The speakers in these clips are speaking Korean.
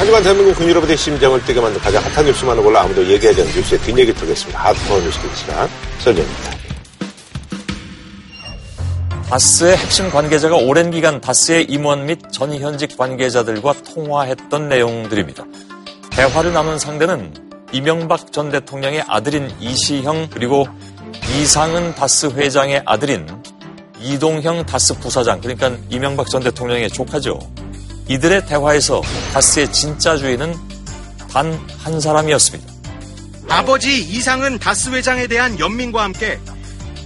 하지만 대한민국 국민여러분의 심장을 뛰게 만든 가장 핫한 뉴스만을 골라 아무도 얘기하지 않는 뉴스의 뒷얘기 털겠습니다. 하드코어 뉴스 긴 시간 설정입니다. 다스의 핵심 관계자가 오랜 기간 다스의 임원 및 전 현직 관계자들과 통화했던 내용들입니다. 대화를 나눈 상대는 이명박 전 대통령의 아들인 이시형 그리고 이상은 다스 회장의 아들인 이동형 다스 부사장 그러니까 이명박 전 대통령의 조카죠. 이들의 대화에서 다스의 진짜 주인은 단 한 사람이었습니다. 아버지 이상은 다스 회장에 대한 연민과 함께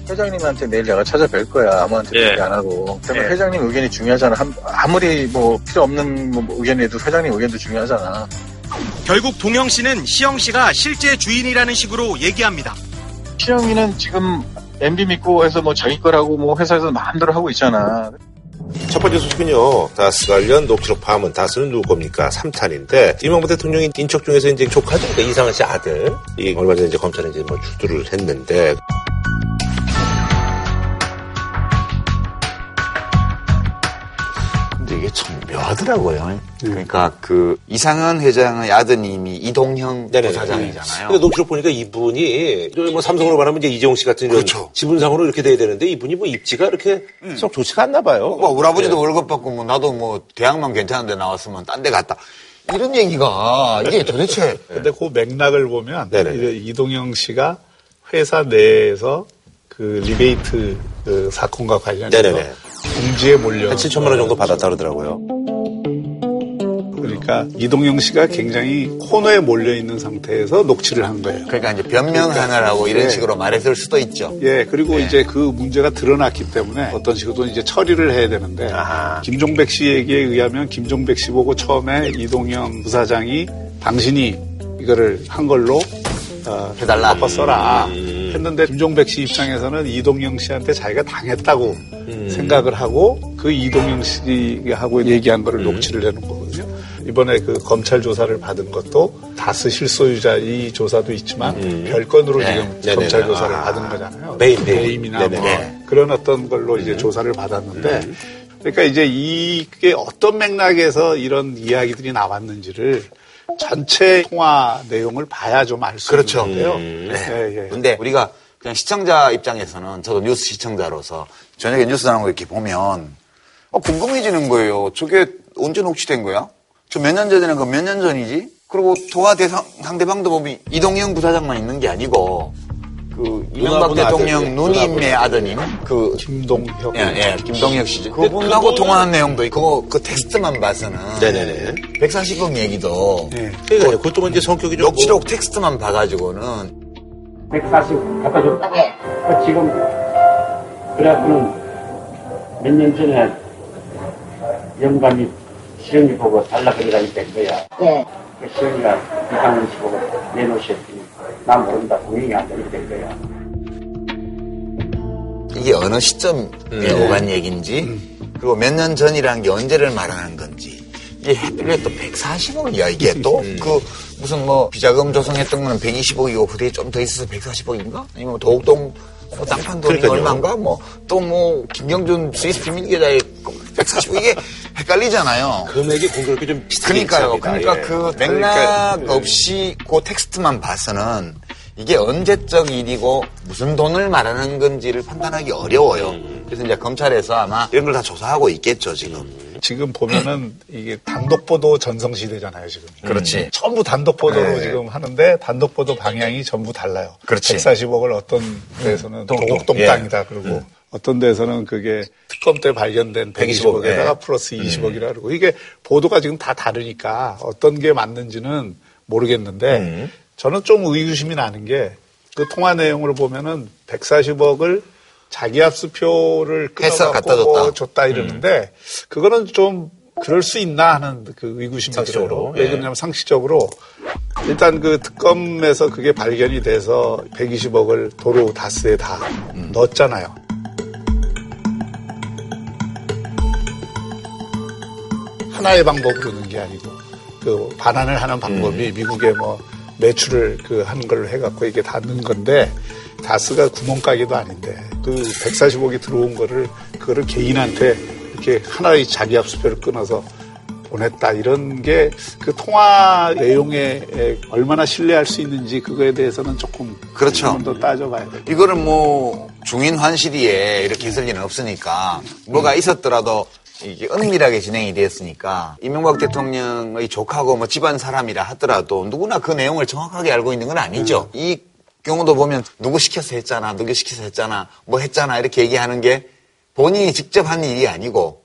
회장님한테 내일 내가 찾아뵐 거야. 아무한테도 예. 얘기 안 하고. 그러면 예. 회장님 의견이 중요하잖아. 한- 아무리 뭐 필요 없는 뭐 의견이라도 회장님 의견도 중요하잖아. 결국 동영 씨는 시영 씨가 실제 주인이라는 식으로 얘기합니다. 시영이는 지금 MB 믿고 해서 뭐 자기 거라고 뭐 회사에서 마음대로 하고 있잖아. 첫 번째 소식은요. 다스 관련 녹취록 파문. 다스는 누구 겁니까? 3탄인데 이명박 대통령이 인척 중에서 이제 조카죠. 그러니까 이상한 씨 아들. 이 얼마 전에 이제 검찰에 이제 뭐 주두를 했는데 이게 참 묘하더라고요. 음. 그러니까 그 이상은 회장의 아드님이 이동형 부사장이잖아요. 근데 녹취록 보니까 이분이 뭐 삼성으로 말하면 이제 이재용 씨 같은 그렇죠. 지분상으로 이렇게 돼야 되는데 이분이 뭐 입지가 이렇게 썩 좋지가 않나 봐요. 뭐 우리 아버지도 네. 월급 받고 뭐 나도 뭐 대학만 괜찮은데 나왔으면 딴 데 갔다. 이런 얘기가 이게 도대체 근데 그 맥락을 보면 네네. 이동형 씨가 회사 내에서 그 리베이트 그 사건과 관련해서 네네네. 궁지에 몰려 한 7천만 원 정도 받았다 그러더라고요. 그러니까 이동형 씨가 굉장히 코너에 몰려 있는 상태에서 녹취를 한 거예요. 그러니까 이제 변명하느라고 이런 네. 식으로 말했을 수도 있죠. 예, 그리고 이제 그 문제가 드러났기 때문에 어떤 식으로 이제 처리를 해야 되는데 아하. 김종백 씨 얘기에 의하면 김종백 씨 보고 처음에 이동형 부사장이 당신이 이거를 한 걸로 어, 해달라. 바꿔 써라 음. 했는데 김종백 씨 입장에서는 이동영 씨한테 자기가 당했다고 음. 생각을 하고 그 이동영 씨하고 얘기한 거를 녹취를 내는 거거든요. 이번에 그 검찰 조사를 받은 것도 다스 실소유자 이 조사도 있지만 별건으로 네. 지금 음. 네네네. 검찰 조사를 아. 받은 거잖아요. 배임, 배임. 뭐 네. 그런 어떤 걸로 이제 조사를 받았는데 그러니까 이제 이게 어떤 맥락에서 이런 이야기들이 나왔는지를 전체 통화 내용을 봐야 좀 알수 그렇죠. 있는데요. 음. 예, 예. 근데 우리가 그냥 시청자 입장에서는 저도 뉴스 시청자로서 저녁에 뉴스 나오는 거 이렇게 보면 어, 궁금해지는 거예요. 저게 언제 녹취된 거야? 저 몇 년 전이는 그 몇 년 전이지? 그리고 통화 대상 상대방도 보면 이동영 부사장만 있는 게 아니고 그 이명박 대통령 누님의 아드님 그 김동혁. 예, 예, 김동혁 씨죠. 그분하고 통화한 내용도 있고 그 텍스트만 봐서는 네네네. 140억 얘기도 예. 그러니까 그것도 이제 성격이 좀 녹취록 텍스트만 봐가지고는 140 갖다 줬다. 그 지금 그래갖고는 몇 년 전에 영감이 시영이 보고 달라 그러다니까 이거야. 예. 그 시영이가 씨 보고 내놓으셨더니 난 모른다 동행이 안 되니까 이거야. 이게 어느 시점에 음. 오간 얘기인지 그리고 몇 년 전이라는 게 언제를 말하는 건지 이게 하필이면 또 140억이야 이게 또 음. 그 무슨 뭐 비자금 조성했던 거는 120억이고 그게 좀더 있어서 140억인가? 아니면 뭐 도곡동 뭐 땅판 돈이 그러니까요. 얼마인가? 뭐 또 뭐 김경준 스위스 비밀 계좌에 140억 이게 헷갈리잖아요. 금액이 공교롭게 좀 비슷하게 그러니까요. 그러니까 예. 그 그러니까, 맥락 없이 그 텍스트만 봐서는 이게 언제적 일이고 무슨 돈을 말하는 건지를 판단하기 어려워요. 음. 그래서 이제 검찰에서 아마 이런 걸 다 조사하고 있겠죠, 지금. 지금 보면은 이게 단독 보도 전성 시대잖아요, 지금. 그렇지. 전부 단독 보도로 네. 지금 하는데 단독 보도 방향이 전부 달라요. 그렇지. 140억을 어떤 데서는 도곡동. 도곡동 예. 땅이다 그러고 어떤 데서는 그게 특검 때 발견된 120억, 120억에다가 예. 플러스 20억이라 그러고 이게 보도가 지금 다 다르니까 어떤 게 맞는지는 모르겠는데 음. 저는 좀 의구심이 나는 게 그 통화 내용을 보면은 140억을 자기 압수표를 해서 갖다 줬다. 뭐 줬다 이러는데 그거는 좀 그럴 수 있나 하는 그 의구심이 상식적으로, 들어요. 왜 예. 그러냐면 상식적으로 일단 그 특검에서 그게 발견이 돼서 120억을 도로 다스에 다 넣었잖아요. 하나의 방법으로 넣은 게 아니고 그 반환을 하는 방법이 미국의 뭐 매출을 그 하는 걸로 해갖고 이게 다 넣은 건데 다스가 구멍가게도 아닌데 그 140억이 들어온 거를 그거를 개인한테 이렇게 하나의 자기 압수표를 끊어서 보냈다 이런 게 그 통화 내용에 얼마나 신뢰할 수 있는지 그거에 대해서는 조금 그렇죠. 조금 더 따져봐야 돼요. 이거를 뭐 중인 환실이에 이렇게 있을 리는 없으니까 뭐가 있었더라도 이게 은밀하게 진행이 됐으니까 이명박 대통령의 족하고 뭐 집안 사람이라 하더라도 누구나 그 내용을 정확하게 알고 있는 건 아니죠. 이 경우도 보면 누구 시켜서 했잖아, 누구 시켜서 했잖아, 뭐 했잖아 이렇게 얘기하는 게 본인이 직접 한 일이 아니고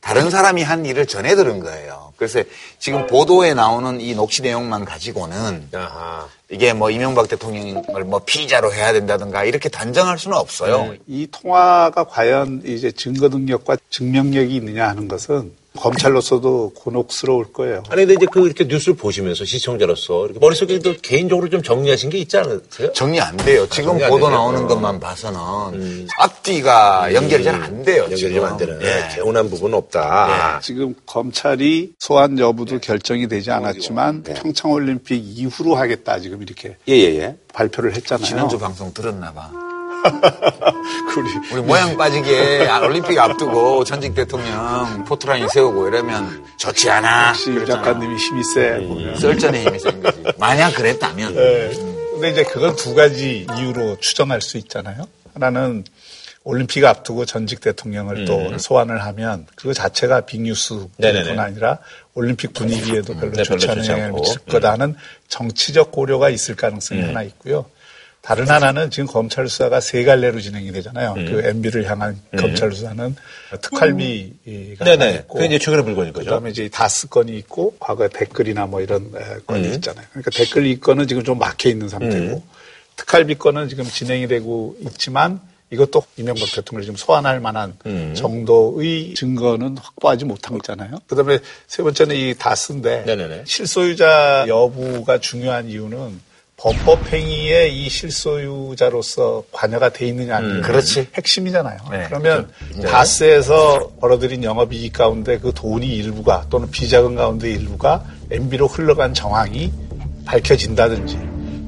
다른 사람이 한 일을 전해 들은 거예요. 그래서 지금 보도에 나오는 이 녹취 내용만 가지고는 아하. 이게 뭐 이명박 대통령을 뭐 피의자로 해야 된다든가 이렇게 단정할 수는 없어요. 이 통화가 과연 이제 증거 능력과 증명력이 있느냐 하는 것은 검찰로서도 곤혹스러울 거예요. 아니 근데 이제 그 이렇게 뉴스를 보시면서 시청자로서 이렇게 머릿속에도 개인적으로 좀 정리하신 게 있지 않으세요? 정리 안 돼요. 지금 정리 안 보도 되네요. 나오는 어. 것만 봐서는 앞뒤가 연결이 잘 안 돼요. 연결이 지금. 좀안 되는 예. 개운한 부분은 없다. 지금 검찰이 소환 여부도 결정이 되지 않았지만 평창올림픽 이후로 하겠다 지금 이렇게 예예예. 발표를 했잖아요. 지난주 방송 들었나 봐. 우리 우리 모양 빠지게 아, 올림픽 앞두고 전직 대통령 포트라인 세우고 이러면 좋지 않아. 역시 유 작가님이 힘이 세 음. 보면. 썰전에 힘이 센 거지. 만약 그랬다면 네. 근데 이제 그건 두 가지 이유로 추정할 수 있잖아요. 하나는 올림픽 앞두고 전직 대통령을 또 소환을 하면 그거 자체가 빅뉴스뿐. 아니라 올림픽 분위기에도 별로 네, 좋지 않은 영향을. 미칠 거다는 정치적 고려가 있을 가능성이 하나 있고요. 다른 하나는 지금 검찰 수사가 세 갈래로 진행이 되잖아요. 그 MB를 향한 검찰 수사는 특활비가 네네. 하나 있고 그게 이제 최근에 물건인 거죠. 그다음에 이제 다스 건이 있고 과거에 댓글이나 뭐 이런 에, 건이 음. 있잖아요. 그러니까 댓글 이 건은 지금 좀 막혀 있는 상태고 특활비 건은 지금 진행이 되고 있지만 이것도 이명박 대통령을 지금 소환할 만한 음. 정도의 증거는 확보하지 못한 거잖아요. 그다음에 세 번째는 이 다스인데 네네네. 실소유자 여부가 중요한 이유는 범법 행위에 이 실소유자로서 관여가 돼 있느냐 아니냐 그렇지. 핵심이잖아요. 네, 그러면 다스에서 벌어들인 영업이익 가운데 그 돈이 일부가 또는 비자금 가운데 일부가 MB로 흘러간 정황이 밝혀진다든지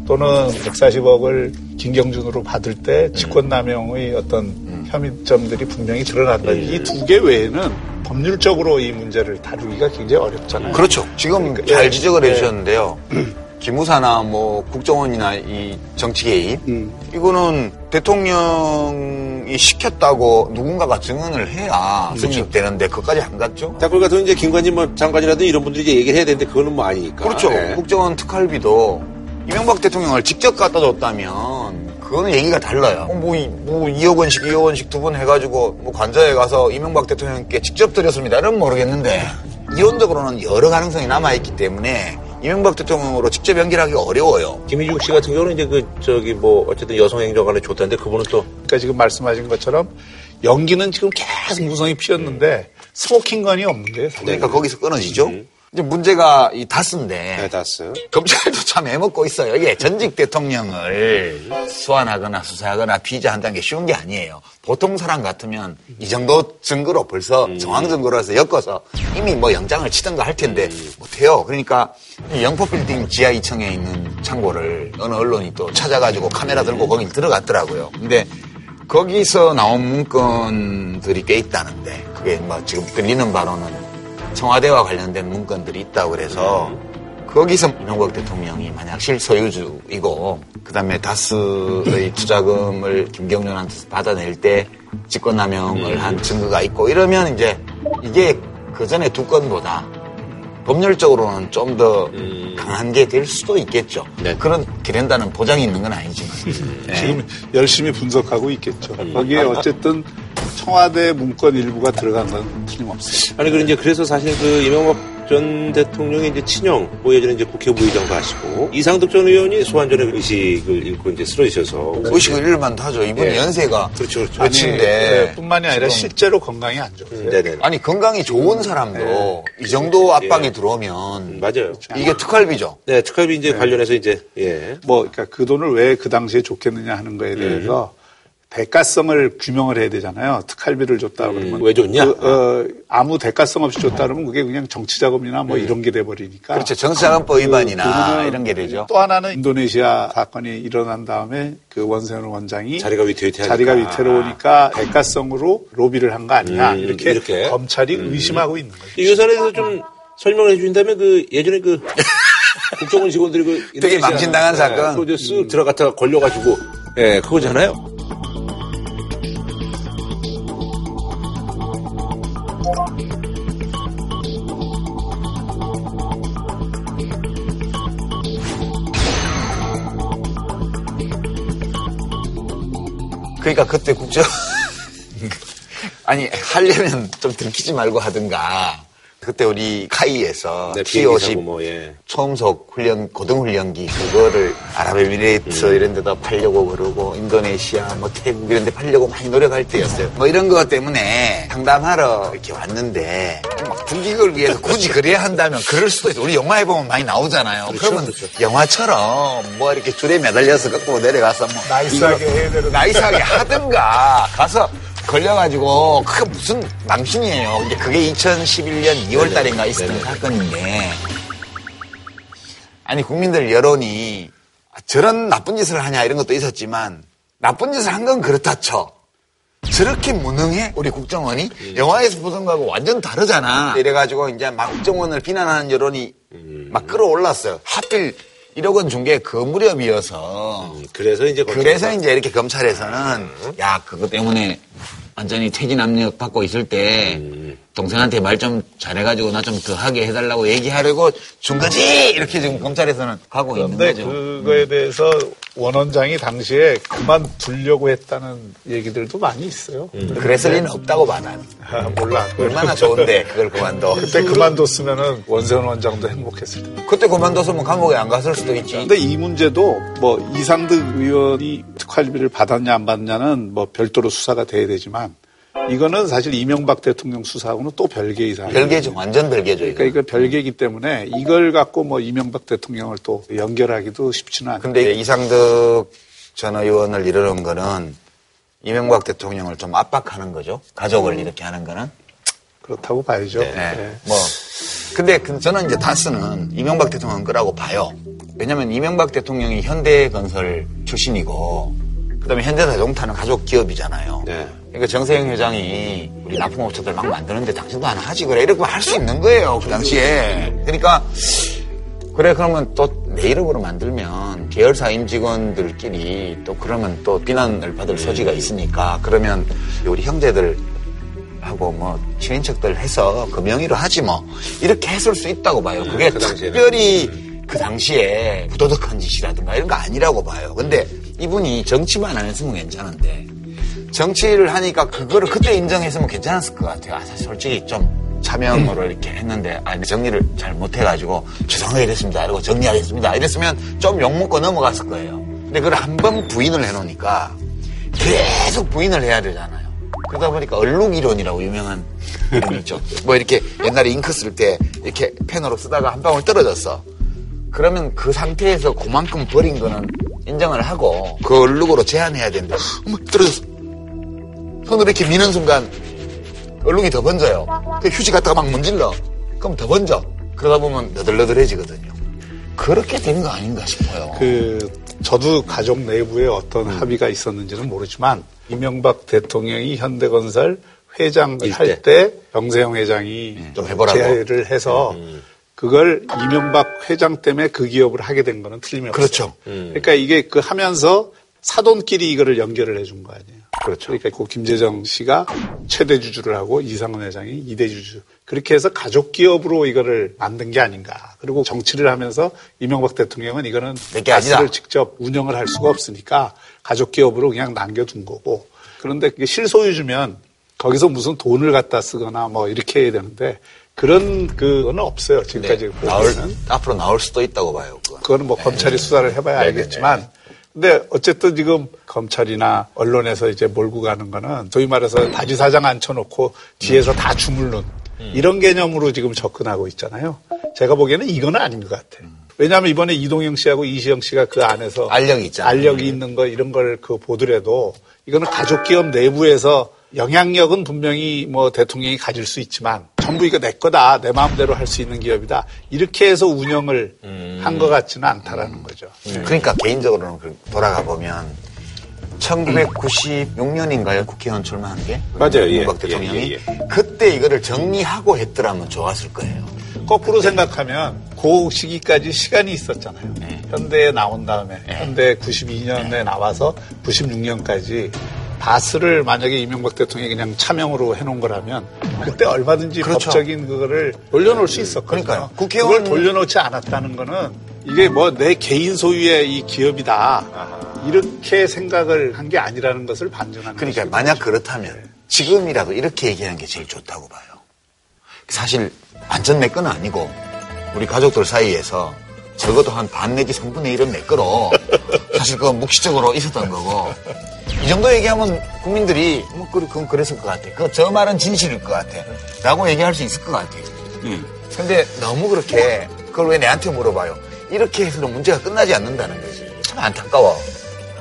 또는 140억을 김경준으로 받을 때 직권남용의 어떤 혐의점들이 분명히 드러난다든지 이두 개 외에는 법률적으로 이 문제를 다루기가 굉장히 어렵잖아요. 그렇죠. 지금 그러니까, 잘 예, 지적을 예. 해주셨는데요. 기무사나 뭐 국정원이나 이 정치 개입 음. 이거는 대통령이 시켰다고 누군가가 증언을 해야 승인되는데 그것까지 안 갔죠. 댓글 같은 이제 김관진 뭐 장관이라든 이런 분들이 이제 얘기를 해야 되는데 그거는 뭐 아니니까. 그렇죠. 예. 국정원 특활비도 이명박 대통령을 직접 갖다 줬다면 그거는 얘기가 달라요. 어, 뭐, 이- 뭐 2억 원씩 2억 원씩 두 번 해가지고 뭐 관저에 가서 이명박 대통령께 직접 드렸습니다. 이런 모르겠는데 이론적으로는 여러 가능성이 남아있기 때문에 이명박 대통령으로 직접 연결하기가 어려워요. 김희중 씨 같은 경우는 이제 그 저기 뭐 어쨌든 여성 행정관을 줬다는데 그분은 또 그러니까 지금 말씀하신 것처럼 연기는 지금 계속 무성히 피었는데 스모킹건이 없는 거예요. 사실. 그러니까 거기서 끊어지죠. 이제 문제가 이 다스인데 네, 다스. 검찰도 참 애먹고 있어요. 이게 전직 대통령을 소환하거나 수사하거나 피의자 한다는 게 쉬운 게 아니에요. 보통 사람 같으면 이 정도 증거로 벌써 정황 증거로 해서 엮어서 이미 뭐 영장을 치든가 할 텐데 못해요. 그러니까 이 영포빌딩 지하 2층에 있는 창고를 어느 언론이 또 찾아가지고 카메라 들고 거기 들어갔더라고요. 근데 거기서 나온 문건들이 꽤 있다는데 그게 뭐 지금 들리는 바로는 청와대와 관련된 문건들이 있다고 그래서 거기서 이명박 대통령이 만약 실소유주이고 그다음에 다스의 투자금을 김경련한테서 받아낼 때 직권남용을 한 증거가 있고 이러면 이제 이게 그 전에 두 건보다 법률적으로는 좀 더 강한 게 될 수도 있겠죠. 네. 그렇게 된다는 보장이 있는 건 아니지만. 네. 지금 열심히 분석하고 있겠죠. 거기에 어쨌든 청와대 문건 일부가 들어간 건 틀림없어요. 아니 그런 이제 그래서 사실 그 이명박 전 대통령의 이제 친형, 뭐 예전에 이제 국회부의장도 하시고 이상득 전 의원이 소환 전에 의식을 읽고 이제 쓰러지셔서 의식을 잃을만도 하죠. 이분 예. 연세가 그렇죠, 그렇죠. 몇인데 네, 뿐만이 아니라 지금 실제로 건강이 안 좋아요. 음, 네네. 아니 건강이 좋은 사람도 이 정도 압박이 들어오면 맞아요. 이게 특활비죠. 네, 특활비 이제 관련해서 이제 예. 뭐, 그러니까 그 돈을 왜 그 당시에 줬겠느냐 하는 거에 대해서 대가성을 규명을 해야 되잖아요. 특활비를 줬다 그러면. 왜 줬냐? 그, 어, 아무 대가성 없이 줬다 그러면 그게 그냥 정치 자금이나 뭐 이런 게 돼 버리니까. 그렇죠. 정치자금법 위반이나 그거는 이런 게 되죠. 또 하나는 인도네시아 사건이 일어난 다음에 그 원세훈 원장이 자리가 위태위태하니까. 자리가 위태로우니까 대가성으로 로비를 한 거 아니냐 음, 이렇게, 이렇게. 검찰이 의심하고 있는 거죠. 이 유산에서 좀 설명을 해주신다면 그 예전에 그 국정원 직원들이 그 되게 망신당한 예, 사건. 그거 이제 쓱 들어갔다가 걸려가지고 예 그거잖아요. 그러니까 그때 국정 아니 하려면 좀 들키지 말고 하든가. 그때 우리 카이에서 네, 비행기 사고 P50 뭐 예. 초음속 훈련 고등훈련기 그거를 아랍에미레이트 음. 이런 데다 팔려고 그러고 인도네시아 뭐 태국 이런 데 팔려고 많이 노력할 때였어요. 뭐 이런 것 때문에 상담하러 이렇게 왔는데 막 국익을 위해서 굳이 그래야 한다면 그럴 수도 있어. 우리 영화에 보면 많이 나오잖아요. 그러면 영화처럼 뭐 이렇게 줄에 매달려서 거꾸로 내려가서 뭐 nice하게 해야 되는데. nice하게 하든가 가서 걸려가지고 그게 무슨 망신이에요. 이제 그게 2011년 2월 달인가 있었던 네네. 사건인데 아니 국민들 여론이 저런 나쁜 짓을 하냐 이런 것도 있었지만 나쁜 짓을 한 건 그렇다 쳐. 저렇게 무능해? 우리 국정원이? 영화에서 보던 거하고 완전 다르잖아. 이래가지고 이제 막 국정원을 비난하는 여론이 막 끌어올랐어요. 하필 1억 원 준 게 그 무렵이어서. 그래서 이제 그래서 이제 이렇게 검찰에서는 야 그거 때문에 완전히 퇴진 압력 받고 있을 때 동생한테 말 좀 잘해가지고 나 좀 더 하게 해달라고 얘기하려고 준 거지 이렇게 지금 검찰에서는 가고 있는 그런데 거죠. 그거에 대해서 원 원장이 당시에 그만두려고 했다는 얘기들도 많이 있어요. 그랬을 리는 없다고 봐 나는. 아, 몰라. 얼마나 좋은데 그걸 그만둬. 그때 그만뒀으면은 원세훈 원장도 행복했을 텐데. 그때 그만뒀으면 감옥에 안 갔을 수도 있지. 근데 이 문제도 뭐 이상득 의원이 특활비를 받았냐 안 받냐는 뭐 별도로 수사가 돼야 되지만 이거는 사실 이명박 대통령 수사하고는 또 별개의 사안. 별개죠. 완전 별개죠. 그러니까 이거 별개이기 때문에 이걸 갖고 뭐 이명박 대통령을 또 연결하기도 쉽지는 않아요. 근데 이상득 전 의원을 이르는 거는 이명박 대통령을 좀 압박하는 거죠. 가족을 이렇게 하는 거는. 그렇다고 봐야죠. 네. 네. 뭐. 근데 그- 저는 이제 다스는 이명박 대통령 거라고 봐요. 왜냐면 이명박 대통령이 현대건설 출신이고, 그 다음에 현대자동차는 가족 기업이잖아요. 네. 그러니까 정세영 회장이 우리 납품업체들 막 만드는데 당신도 하나 하지 그래. 이렇게 할 수 있는 거예요. 그 당시에. 그러니까, 그래, 그러면 또 내 이름으로 만들면 계열사 임직원들끼리 또 그러면 또 비난을 받을 소지가 있으니까 그러면 우리 형제들 하고 뭐 친인척들 해서 그 명의로 하지 뭐 이렇게 했을 수 있다고 봐요. 그게 그. 특별히 그 당시에 부도덕한 짓이라든가 이런 거 아니라고 봐요. 근데 이분이 정치만 안 했으면 괜찮은데 정치를 하니까 그거를 그때 인정했으면 괜찮았을 것 같아요. 아, 사실 솔직히 좀 차명으로 이렇게 했는데 아, 정리를 잘 못해가지고 죄송하게 됐습니다. 이러고 정리하겠습니다. 이랬으면 좀 욕먹고 넘어갔을 거예요. 근데 그걸 한 번 부인을 해놓으니까 계속 부인을 해야 되잖아요. 그러다 보니까 얼룩 이론이라고 유명한 이론이 있죠. 뭐 이렇게 옛날에 잉크 쓸 때 이렇게 펜으로 쓰다가 한 방울 떨어졌어. 그러면 그 상태에서 그만큼 버린 거는 인정을 하고 그 얼룩으로 제한해야 되는데 어머 떨어졌어. 손으로 이렇게 미는 순간 얼룩이 더 번져요. 그 휴지 갖다가 막 문질러. 그럼 더 번져. 그러다 보면 너덜너덜해지거든요. 그렇게 된 거 아닌가 싶어요. 그 저도 가족 내부에 어떤 합의가 있었는지는 모르지만 이명박 대통령이 현대건설 회장을 일할때 정세영 회장이 좀 해보라고. 제의를 해서 그걸 이명박 회장 때문에 그 기업을 하게 된 거는 틀림없어요. 그렇죠. 그러니까 이게 그 하면서 사돈끼리 이거를 연결을 해준 거 아니에요. 그렇죠. 그러니까 그 김재정 씨가 최대 주주를 하고 이상은 회장이 이대 주주. 그렇게 해서 가족 기업으로 이거를 만든 게 아닌가. 그리고 정치를 하면서 이명박 대통령은 이거는. 가스를 직접 운영을 할 수가 없으니까 가족 기업으로 그냥 남겨둔 거고. 그런데 그게 실소유주면 거기서 무슨 돈을 갖다 쓰거나 뭐 이렇게 해야 되는데 그런 그거는 없어요. 지금까지 네, 나올. 앞으로 나올 수도 있다고 봐요. 그건. 그거는 뭐 검찰이 수사를 해봐야 알겠지만, 근데 어쨌든 지금 검찰이나 언론에서 이제 몰고 가는 거는 소위 말해서 바지 사장 앉혀놓고 뒤에서 다 주물른 이런 개념으로 지금 접근하고 있잖아요. 제가 보기에는 이거는 아닌 것 같아요. 왜냐하면 이번에 이동영 씨하고 이시영 씨가 그 안에서 알력이 있잖아요. 알력이 있는 거 이런 걸 그 보더라도 이거는 가족 기업 내부에서 영향력은 분명히 뭐 대통령이 가질 수 있지만 전부 이거 내 거다 내 마음대로 할 수 있는 기업이다 이렇게 해서 운영을 한것 같지는 않다라는 거죠. 그러니까 개인적으로는 그 돌아가 보면 1996년인가요? 국회의원 출마한 게? 맞아요. 예. 이명박 예, 대통령이. 예, 그때 이거를 정리하고 했더라면 좋았을 거예요. 거꾸로 생각하면 그 시기까지 시간이 있었잖아요. 현대에 나온 다음에 현대 92년에 나와서 96년까지 다스를 만약에 이명박 대통령이 그냥 차명으로 해놓은 거라면 그때 얼마든지 그렇죠. 법적인 그거를 돌려놓을 수 있었거든요. 그러니까요. 국회의원- 그걸 돌려놓지 않았다는 거는 이게 뭐 내 개인 소유의 이 기업이다 이렇게 생각을 한 게 아니라는 것을 반증하는 그러니까. 만약 그렇다면 지금이라도 이렇게 얘기하는 게 제일 좋다고 봐요. 사실 완전 내 건 아니고 우리 가족들 사이에서 적어도 한 반 내지 3분의 1은 내 거로 사실 그건 묵시적으로 있었던 거고 이 정도 얘기하면 국민들이 뭐 그- 그건 그랬을 것 같아. 그 저 말은 진실일 것 같아. 라고 얘기할 수 있을 것 같아요. 근데 너무 그렇게 그걸 왜 내한테 물어봐요? 이렇게 해서는 문제가 끝나지 않는다는 거지. 참 안타까워.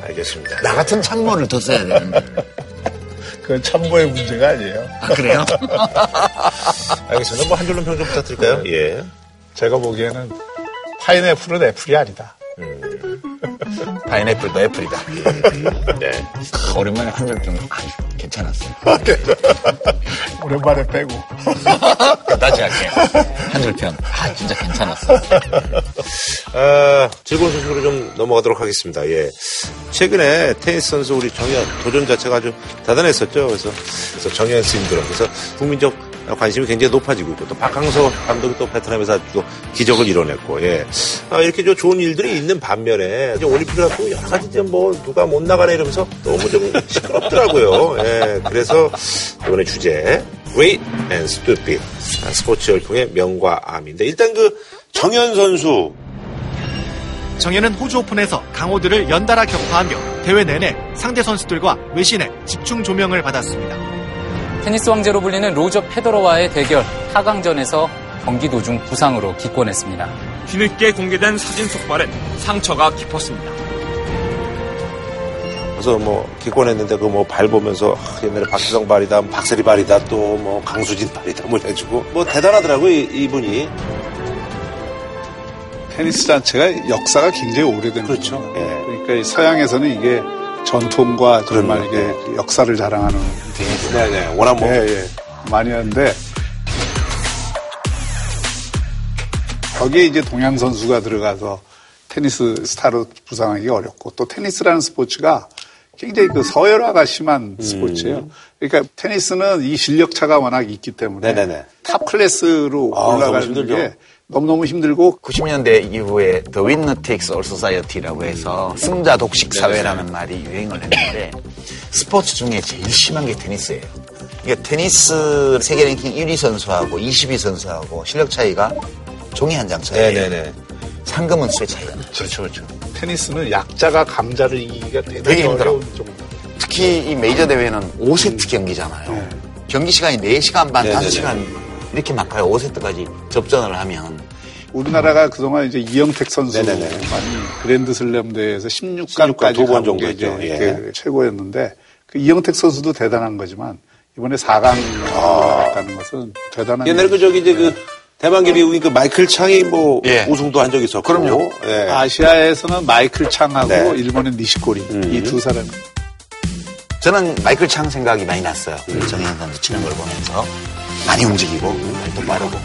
알겠습니다. 나 같은 참모를 더 써야 되는데. 그건 참고의 문제가 아니에요. 아, 그래요? 알겠습니다. 뭐 한 줄로 평좀 부탁드릴까요? 예. 제가 보기에는 파인애플은 애플이 아니다. 파인애플도 애플이다. 네. 오랜만에 한줄 좀, 아, 괜찮았어요. 오랜만에 빼고. 다시 할게. 한줄 평. 아, 진짜 괜찮았어. 아, 즐거운 소식으로 좀 넘어가도록 하겠습니다. 예. 최근에 테니스 선수 우리 정현 도전 자체가 아주 대단했었죠. 그래서, 그래서 정현 스님들은 그래서 국민적 관심이 굉장히 높아지고 있고 또 박항서 감독이 또 베트남에서 아주 또 기적을 이뤄냈고 예. 아, 이렇게 좀 좋은 일들이 있는 반면에 이제 올림픽을 갖고 여러 가지 이제 뭐 누가 못 나가네 이러면서 너무 좀 시끄럽더라고요. 예. 그래서 이번에 주제 Great and Stupid 아, 스포츠 열풍의 명과 암인데 일단 그 정현 선수 정현은 호주 오픈에서 강호들을 연달아 격파하며 대회 내내 상대 선수들과 외신의 집중 조명을 받았습니다. 테니스 왕제로 불리는 로저 페더러와의 대결 4강전에서 경기 도중 부상으로 기권했습니다. 뒤늦게 공개된 사진 속발엔 상처가 깊었습니다. 그래서 뭐 기권했는데 그 뭐 발 보면서 아, 옛날에 박지성 발이다, 박세리 발이다, 또 뭐 강수진 발이다 뭐 해가지고 뭐 대단하더라고 요 이 분이. 테니스 자체가 역사가 굉장히 오래된 그렇죠. 거죠. 예. 그러니까 이 서양에서는 이게 전통과 정말 그럼요. 이게 역사를 자랑하는 네네. 워낙 뭐 예, 예. 많이 하는데 거기에 이제 동양 선수가 들어가서 테니스 스타로 부상하기 어렵고 또 테니스라는 스포츠가 굉장히 그 서열화가 심한 음. 스포츠예요. 그러니까 테니스는 이 실력 차가 워낙 있기 때문에 네네네. top class로 아, 올라가는. 게 너무너무 힘들고 90년대 이후에 The Winner Takes All Society라고 해서 승자 독식 사회라는 말이 유행을 했는데 스포츠 중에 제일 심한 게 테니스예요. 이게 테니스 세계 랭킹 1위 선수하고 20위 선수하고 실력 차이가 종이 한 장 차이예요. 네네네. 상금은 쇠 차이가 나죠. 그렇죠, 그렇죠. 테니스는 약자가 강자를 이기기가 되게 대단히 힘들어. 어려운 정도. 특히 이 메이저 대회는 5세트 경기잖아요. 경기 시간이 4시간 반, 네네네. 5시간 이렇게 막 가요. 5세트까지 접전을 하면 우리나라가 그동안 이제 이영택 선수. 많이 그랜드 슬램 대회에서 16간 16강까지 두번 가본 정도 게 이제 했죠. 예. 그 최고였는데 그 이영택 선수도 대단한 거지만 이번에 4강 갔다는 것은 대단한 옛날에 그 저기 이제 그 대만계 미국인 그 마이클 창이 뭐 예. 우승도 한 적이 있었고. 그럼요. 예. 아시아에서는 마이클 창하고 네. 일본의 니시코리 이두 사람 저는 마이클 창 생각이 많이 났어요. 정현 선수 치는 걸 보면서 많이 움직이고 발도 빠르고.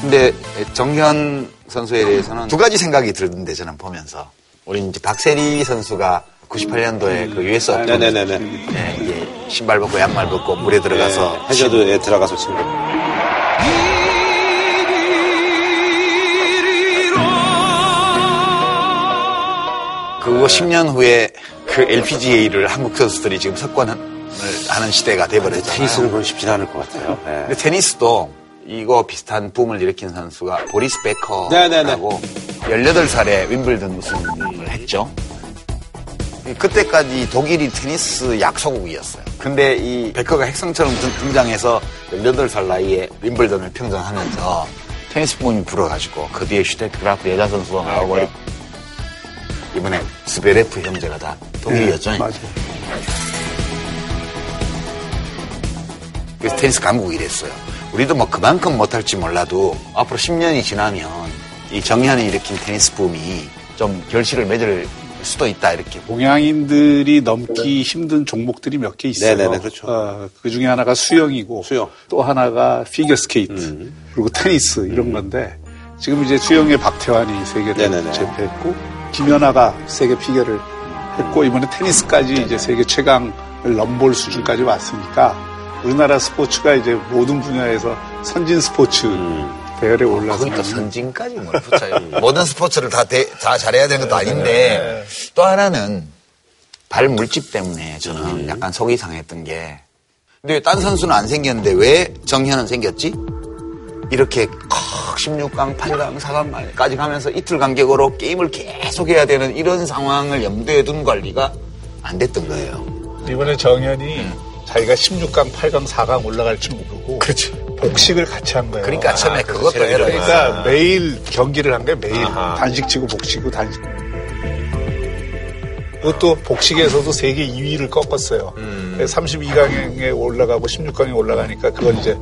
근데 정현 선수에 대해서는 두 가지 생각이 들던데 저는 보면서 우리 이제 박세리 선수가 98년도에 그 US 오픈 네네네네. 네, 이게 신발 벗고 양말 벗고 물에 들어가서 네, 해저드에 들어가서 친 거. 그거 10년 후에 그 LPGA를 한국 선수들이 지금 석권을 하는 시대가 돼버렸잖아요. 테니스는 그건 쉽진 않을 것 같아요. 예. 근데 테니스도 이거 비슷한 붐을 일으킨 선수가 보리스 네네네. 베커라고 18살에 윈블던 우승을 했죠. 그때까지 독일이 테니스 약소국이었어요. 근데 이 베커가 혜성처럼 등- 등장해서 18살 나이에 윈블던을 평정하면서 테니스 붐이 불어가지고 그 뒤에 슈테피 그라프 여자 선수가 나오고 이번에 즈베레프 형제가 다 독일이었죠. 맞아. 그래서 테니스 강국이 됐어요. 우리도 뭐 그만큼 못할지 몰라도 앞으로 10년이 지나면 이 정현이 일으킨 테니스 붐이 좀 결실을 맺을 수도 있다 이렇게. 동양인들이 넘기 힘든 종목들이 몇 개 있어요. 네네네, 그렇죠. 어, 그 중에 하나가 수영이고 수영. 또 하나가 피겨 스케이트 그리고 테니스 이런 건데 지금 이제 수영의 박태환이 세계를. 제패했고 김연아가 세계 피겨를 했고 이번에 테니스까지 이제 세계 최강을 넘볼 수준까지 왔으니까 우리나라 스포츠가 이제 모든 분야에서 선진 스포츠 대열에 올라서 거기다 선진까지 뭘 붙여요. 모든 스포츠를 다, 대- 다 잘해야 되는 것도 아닌데 또 하나는 발 물집 때문에 저는 약간 속이 상했던 게 근데 딴 선수는 안 생겼는데 왜 정현은 생겼지? 이렇게 컥 16강, 8강, 4강까지 가면서 이틀 간격으로 게임을 계속 해야 되는 이런 상황을 염두에 둔 관리가 안 됐던 거예요. 이번에 정현이 자기가 16강, 8강, 4강 올라갈 줄 모르고 복식을 같이 한 거예요. 그러니까 처음에 그것도 체력이 해라. 그러니까 매일 경기를 한 거예요. 매일 아하. 단식 치고 복식고 단식. 그것도 복식에서도 세계 2위를 꺾었어요. 32강에 올라가고 16강에 올라가니까 그건 이제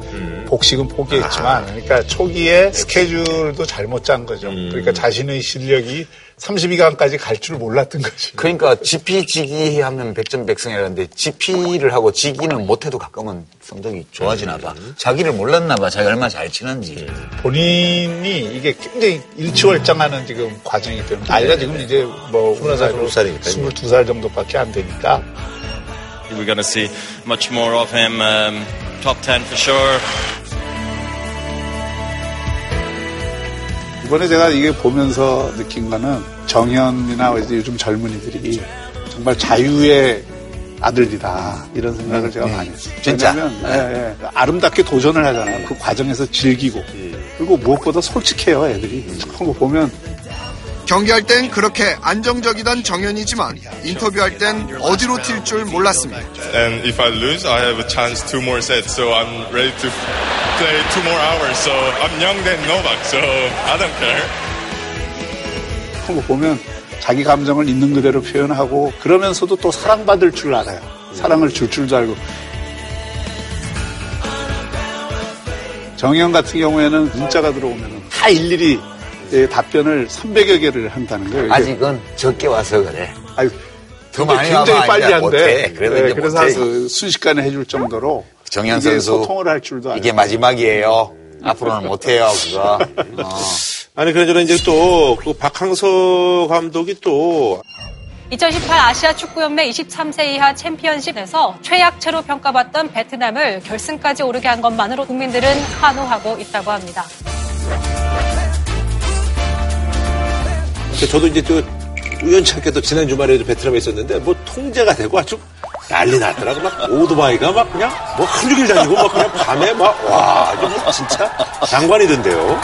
복식은 포기했지만 그러니까 초기에 스케줄도 잘못 짠 거죠. 그러니까 자신의 실력이 32강까지 갈 줄 몰랐던 거지. 그러니까 GP 지기 하면 백전백승이라는데 GP를 하고 지기는 못해도 가끔은 성적이 좋아지나 봐. 자기를 몰랐나 봐. 자기 얼마나 잘 치는지. 본인이 이게 굉장히 일치월장하는 지금 과정이기 때문에 나이가 지금 이제 뭐 21살, 22살이니까요. 22살 정도밖에 안 되니까 We're going to see much more of him. Um, top 10 for sure. 이번에 제가 이게 보면서 느낀 거는 정현이나 요즘 젊은이들이 정말 자유의 아들이다 이런 생각을 제가 많이 했어요. 진짜? 왜냐면 예, 예. 아름답게 도전을 하잖아요. 그 과정에서 즐기고 그리고 무엇보다 솔직해요 애들이. 그런 거 보면 경기할 땐 그렇게 안정적이던 정현이지만 인터뷰할 땐 어디로 튈 줄 몰랐습니다. And if I lose, I have a chance two more sets. So I'm ready to play two more hours. So I'm young than Novak, so I don't care. 거 보면 자기 감정을 있는 그대로 표현하고 그러면서도 또 사랑받을 줄 알아요. 사랑을 줄 줄도 알고. 정현 같은 경우에는 문자가 들어오면 다 일일이 예, 답변을 300여 개를 한다는 거예요. 아직은 적게 와서 그래. 아유, 더 많이 굉장히 빨리 한대. 못해. 그래도 네, 이제 그래서 못해. 그 순식간에 해줄 정도로 정현 선수 소통을 할 줄도 알아요. 이게 마지막이에요. 앞으로는 못해요, 그거. 어. 아니 그러저나 이제 또 그 박항서 감독이 또 2018 아시아 축구연맹 23세 이하 챔피언십에서 최약체로 평가받던 베트남을 결승까지 오르게 한 것만으로 국민들은 환호하고 있다고 합니다. 저도 이제 또 우연찮게도 지난 주말에 베트남에 있었는데 뭐 통제가 되고 아주 난리 났더라고 막 오토바이가 막 그냥 뭐 하루 종일 다니고 막 그냥 밤에 막와 아주 뭐 진짜 장관이던데요.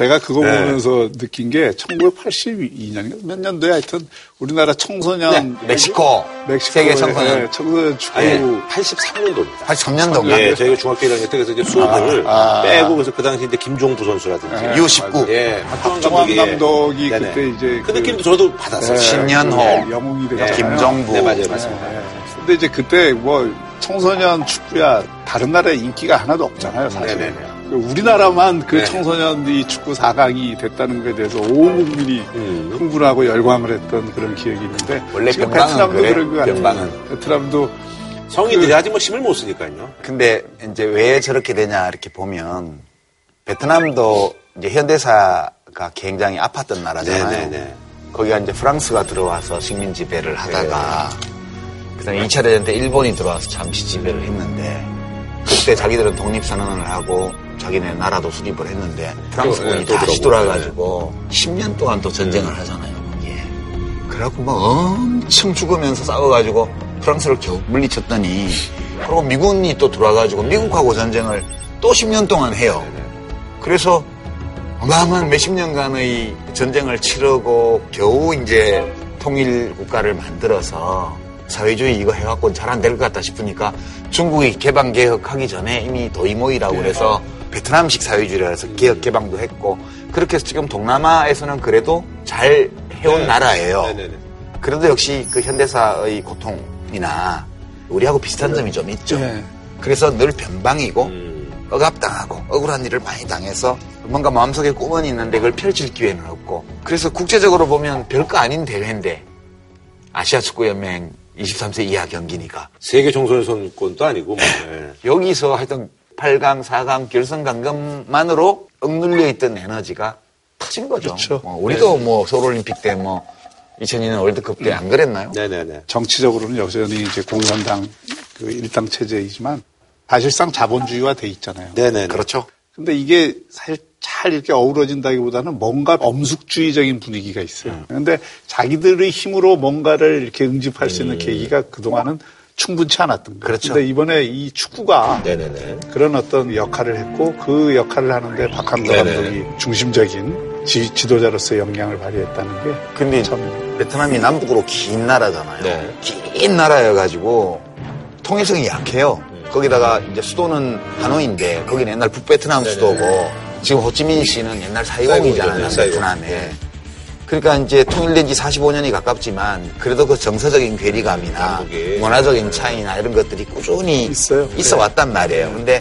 제가 그거 네. 보면서 느낀 게 1982년인가 몇 년도에 하여튼 우리나라 청소년 네, 멕시코. 멕시코 세계 청소년. 네, 청소년 축구 아니 83년도입니다. 83년도인가? 예, 저희가 중학교 1학년 때 그래서 이제 수업을 아, 아. 빼고 그래서 그 당시 이제 김종부 선수라든지 네. U19. 예, 박정환 박정환 감독이, 감독이 네네. 그때 이제 그 느낌도 저도 받았어요. 네, 신년호. 네, 영웅이 됐잖아요. 김정부. 네, 맞아요, 맞습니다. 네, 네. 근데 이제 그때 뭐 청소년 축구야 다른 나라에 인기가 하나도 없잖아요, 사실. 네네네. 우리나라만 그 네. 청소년들이 축구 4강이 됐다는 것에 대해서 온 국민이 음. 흥분하고 열광을 했던 그런 기억이 있는데 원래 베트남도 그래, 그런 것 같아요. 변방은. 베트남도 성인들이 아직 뭐 힘을 못 쓰니까요. 근데 이제 왜 저렇게 되냐 이렇게 보면 베트남도 이제 현대사가 굉장히 아팠던 나라잖아요. 네네네. 거기가 이제 프랑스가 들어와서 식민 지배를 하다가 그다음에 2차 대전 때 일본이 들어와서 잠시 지배를 했는데 그때 자기들은 독립선언을 하고 자기네 나라도 수립을 했는데 프랑스군이 네, 또 다시 들어오고. 돌아가지고 10년 동안 또 전쟁을 하잖아요. 거기에. 그래갖고 막 엄청 죽으면서 싸워가지고 프랑스를 겨우 물리쳤더니 그리고 미군이 또 들어와가지고 미국하고 전쟁을 또 10년 동안 해요. 그래서 어마어마한 몇십 년간의 전쟁을 치르고 겨우 이제 통일 국가를 만들어서 사회주의 이거 해갖고 잘 안 될 것 같다 싶으니까 중국이 개방 개혁하기 전에 이미 도이모이라고 그래서 베트남식 사회주의라 해서 개혁 개방도 했고 그렇게 해서 지금 동남아에서는 그래도 잘 해온 네. 나라예요. 네네네. 그래도 역시 그 현대사의 고통이나 우리하고 비슷한 점이 좀 있죠. 네. 그래서 늘 변방이고 음. 억압당하고 억울한 일을 많이 당해서 뭔가 마음속에 꿈은 있는데 그걸 펼칠 기회는 없고 그래서 국제적으로 보면 별거 아닌 대회인데 아시아 축구 연맹 23세 이하 경기니까 세계 청소년 선권도 아니고 뭐. 예. 여기서 하여튼 8강, 4강 결승 간 것만으로 억눌려 있던 에너지가 터진 거죠. 그렇죠. 뭐 우리도 뭐 서울올림픽 때 뭐 2002년 월드컵 때 안 그랬나요? 네네네. 정치적으로는 여전히 이제 공산당 그 일당 체제이지만 사실상 자본주의화 돼 있잖아요. 네네. 그렇죠. 근데 이게 사실 잘 이렇게 어우러진다기보다는 뭔가 엄숙주의적인 분위기가 있어요. 근데 자기들의 힘으로 뭔가를 이렇게 응집할 수 있는 계기가 그동안은 충분치 않았던 거예요. 그렇죠. 근데 이번에 이 축구가 네네네. 그런 어떤 역할을 했고 그 역할을 하는데 박항서. 감독이 중심적인 지, 지도자로서의 역량을 발휘했다는 게 근데 참 베트남이 남북으로 긴 나라잖아요. 네. 긴 나라여가지고 통일성이 약해요. 거기다가 이제 수도는 하노이인데 거기는 옛날 북베트남 수도고 지금 호치민시는 옛날 사이공이잖아요. 사이공. 베트남에. 그러니까 이제 통일된 지 45년이 가깝지만 그래도 그 정서적인 괴리감이나. 문화적인 차이나 이런 것들이 꾸준히 있어요. 있어 왔단 말이에요. 근데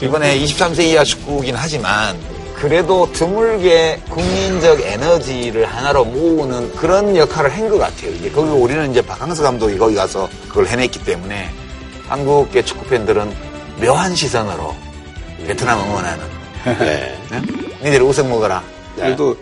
이번에 23세 이하 축구긴 하지만 그래도 드물게 국민적 에너지를 하나로 모으는 그런 역할을 한 것 같아요. 이게 거기 우리는 이제 박항서 감독이 거기 가서 그걸 해냈기 때문에 한국의 축구 팬들은 묘한 시선으로 베트남 응원하는. 네. 네? 니들 우승 먹어라. 그래도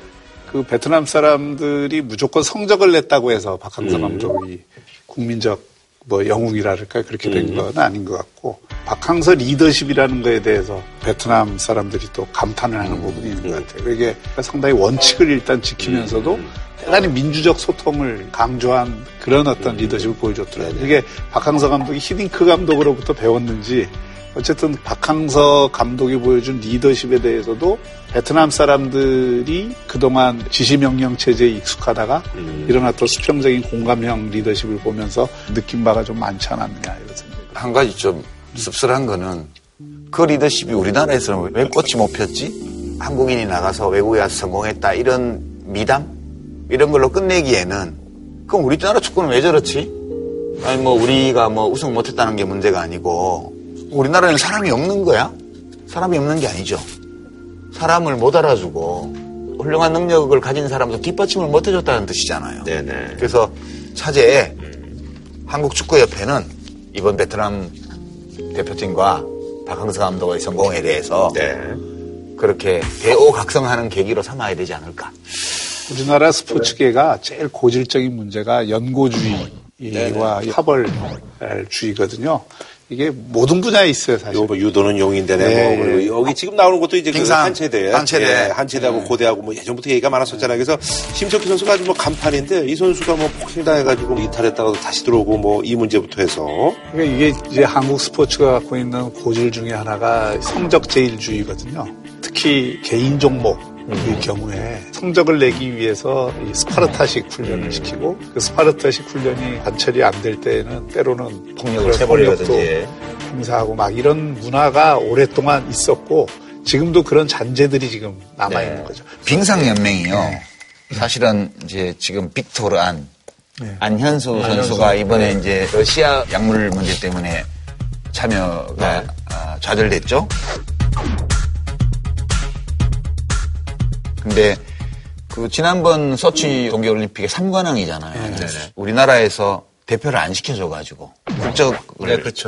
그 베트남 사람들이 무조건 성적을 냈다고 해서 박항서 음. 감독이 국민적 뭐 영웅이랄까 그렇게 된 음. 건 아닌 것 같고 박항서 리더십이라는 거에 대해서 베트남 사람들이 또 감탄을 음. 하는 부분이 있는 것 같아요. 이게 상당히 원칙을 일단 지키면서도 음. 대단히 민주적 소통을 강조한 그런 어떤 리더십을 보여줬더라고요. 이게 박항서 감독이 히딩크 감독으로부터 배웠는지 어쨌든 박항서 감독이 보여준 리더십에 대해서도 베트남 사람들이 그동안 지시명령 체제에 익숙하다가 음. 어떤 수평적인 공감형 리더십을 보면서 느낀 바가 좀 많지 않았느냐 이런 생각이 한 가지 좀 씁쓸한 거는 그 리더십이 우리나라에서는 왜 꽃이 못 폈지? 한국인이 나가서 외국에 가서 성공했다 이런 미담 이런 걸로 끝내기에는 그럼 우리나라 축구는 왜 저렇지? 아니 뭐 우리가 뭐 우승 못했다는 게 문제가 아니고 우리나라는 사람이 없는 거야? 사람이 없는 게 아니죠. 사람을 못 알아주고 훌륭한 능력을 가진 사람도 뒷받침을 못 해줬다는 뜻이잖아요. 네네. 그래서 차제에 한국축구협회는 이번 베트남 대표팀과 박항서 감독의 성공에 대해서 네. 그렇게 대오각성하는 계기로 삼아야 되지 않을까. 우리나라 스포츠계가 제일 고질적인 문제가 연고주의와 파벌주의거든요. 이게 모든 분야에 있어요, 사실. 요, 뭐 유도는 용인대네. 네. 뭐 그리고 여기 지금 나오는 것도 이제 그 한체대. 한체대. 예, 한체대하고 고대하고 뭐 예전부터 얘기가 많았었잖아요. 그래서 심석희 선수가 아주 뭐 간판인데 이 선수가 뭐 폭행당해가지고 이탈했다가도 다시 들어오고 뭐 이 문제부터 해서 그러니까 이게 이제 한국 스포츠가 갖고 있는 고질 중에 하나가 성적 제일주의거든요. 특히 개인 종목 의 경우에 성적을 내기 위해서 이 스파르타식 훈련을 시키고 그 스파르타식 훈련이 관철이 안 될 때는 때로는 폭력을. 폭력도 행사하고 막 이런 문화가 오랫동안 있었고 지금도 그런 잔재들이 지금 남아 있는 거죠. 빙상 연맹이요. 사실은 이제 지금 빅토르 안, 네. 안현수 선수가 이번에 이제 러시아 약물 문제 때문에 참여가 아, 좌절됐죠. 근데 그 지난번 소치 동계올림픽의 3관왕이잖아요. 우리나라에서 대표를 안 시켜줘가지고 국적을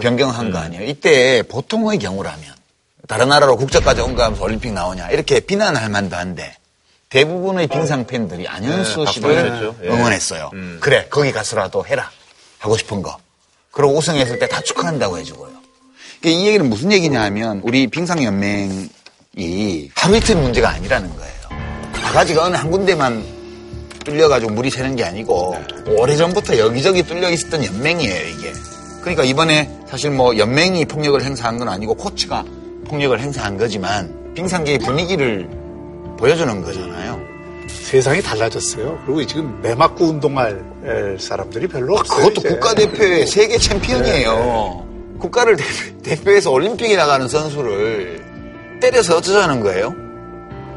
변경한 거 아니에요. 이때 보통의 경우라면 다른 나라로 국적까지 온거 하면서 올림픽 나오냐 이렇게 비난할 만도 한데 대부분의 빙상 팬들이 안현수 네, 씨를. 예. 응원했어요. 그래 거기 가서라도 해라 하고 싶은 거. 그리고 우승했을 때 다 축하한다고 해주고요. 그러니까 이 얘기는 무슨 얘기냐 하면 우리 빙상연맹이 하루 이틀 문제가 아니라는 거예요. 바가지가 어느 한 군데만 뚫려가지고 물이 새는 게 아니고 오래전부터 여기저기 뚫려 있었던 연맹이에요 이게. 그러니까 이번에 사실 뭐 연맹이 폭력을 행사한 건 아니고 코치가 폭력을 행사한 거지만 빙상계의 분위기를 보여주는 거잖아요. 세상이 달라졌어요. 그리고 지금 매맞고 운동할 에, 사람들이 별로 없어요. 그것도. 국가대표의 세계 챔피언이에요. 국가를 대표, 해서 올림픽에 나가는 선수를 때려서 어쩌자는 거예요?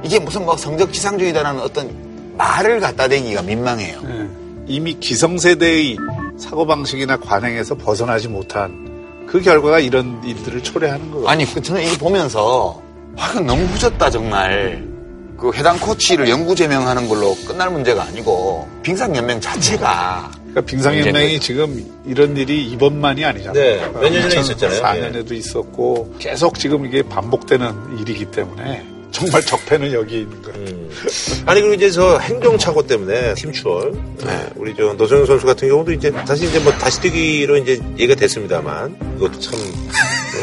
이게 무슨 막 성적 지상주의다라는 어떤 말을 갖다 대기가 민망해요. 예. 이미 기성세대의 사고방식이나 관행에서 벗어나지 못한 그 결과가 이런 일들을 초래하는 거거든요. 아니, 그 저는 이거 보면서, 아, 이거 너무 후졌다, 정말. 그 해당 코치를 영구 제명하는 걸로 끝날 문제가 아니고 빙상연맹 자체가 그러니까 빙상연맹이 지금 이런 일이 이번만이 아니잖아요. 네, 몇년 전에 있었잖아요. 4년에도 있었고 계속 지금 이게 반복되는 일이기 때문에 정말 적폐는 여기 있는 거예요. 아니 그리고 이제 저 행정착오 때문에 팀추월 네, 우리 저 노정현 선수 같은 경우도 이제 다시 이제 뭐 다시 뛰기로 이제 얘기가 됐습니다만 이것도 참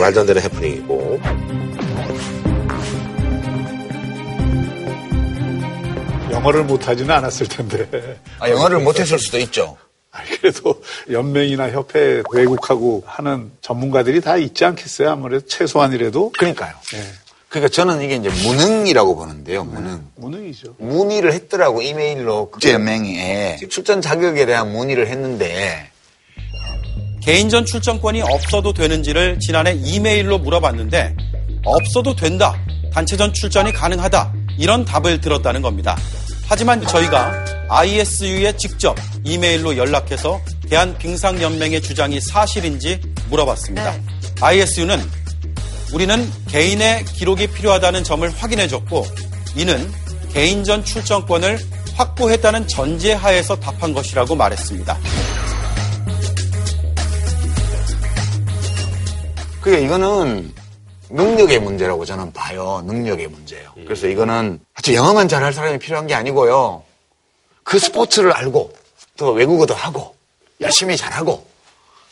말도 안 되는 해프닝이고 영어를 못하지는 않았을 텐데. 아, 영어를 못했을 수도 있죠. 그래도 연맹이나 협회 외국하고 하는 전문가들이 다 있지 않겠어요? 아무래도 최소한이라도. 그러니까요. 네. 그러니까 저는 이게 이제 무능이라고 보는데요. 무능. 무능이죠. 문의를 했더라고 이메일로 국제연맹에 출전 자격에 대한 문의를 했는데 개인전 출전권이 없어도 되는지를 지난해 이메일로 물어봤는데 없어도 된다. 단체전 출전이 가능하다. 이런 답을 들었다는 겁니다. 하지만 저희가 ISU에 직접 이메일로 연락해서 대한빙상연맹의 주장이 사실인지 물어봤습니다. ISU는 우리는 개인의 기록이 필요하다는 점을 확인해줬고 이는 개인전 출전권을 확보했다는 전제 하에서 답한 것이라고 말했습니다. 그게 이거는 능력의 문제라고 저는 봐요. 능력의 문제예요. 그래서 이거는 하여튼 영어만 잘할 사람이 필요한 게 아니고요. 그 스포츠를 알고 또 외국어도 하고 열심히 잘하고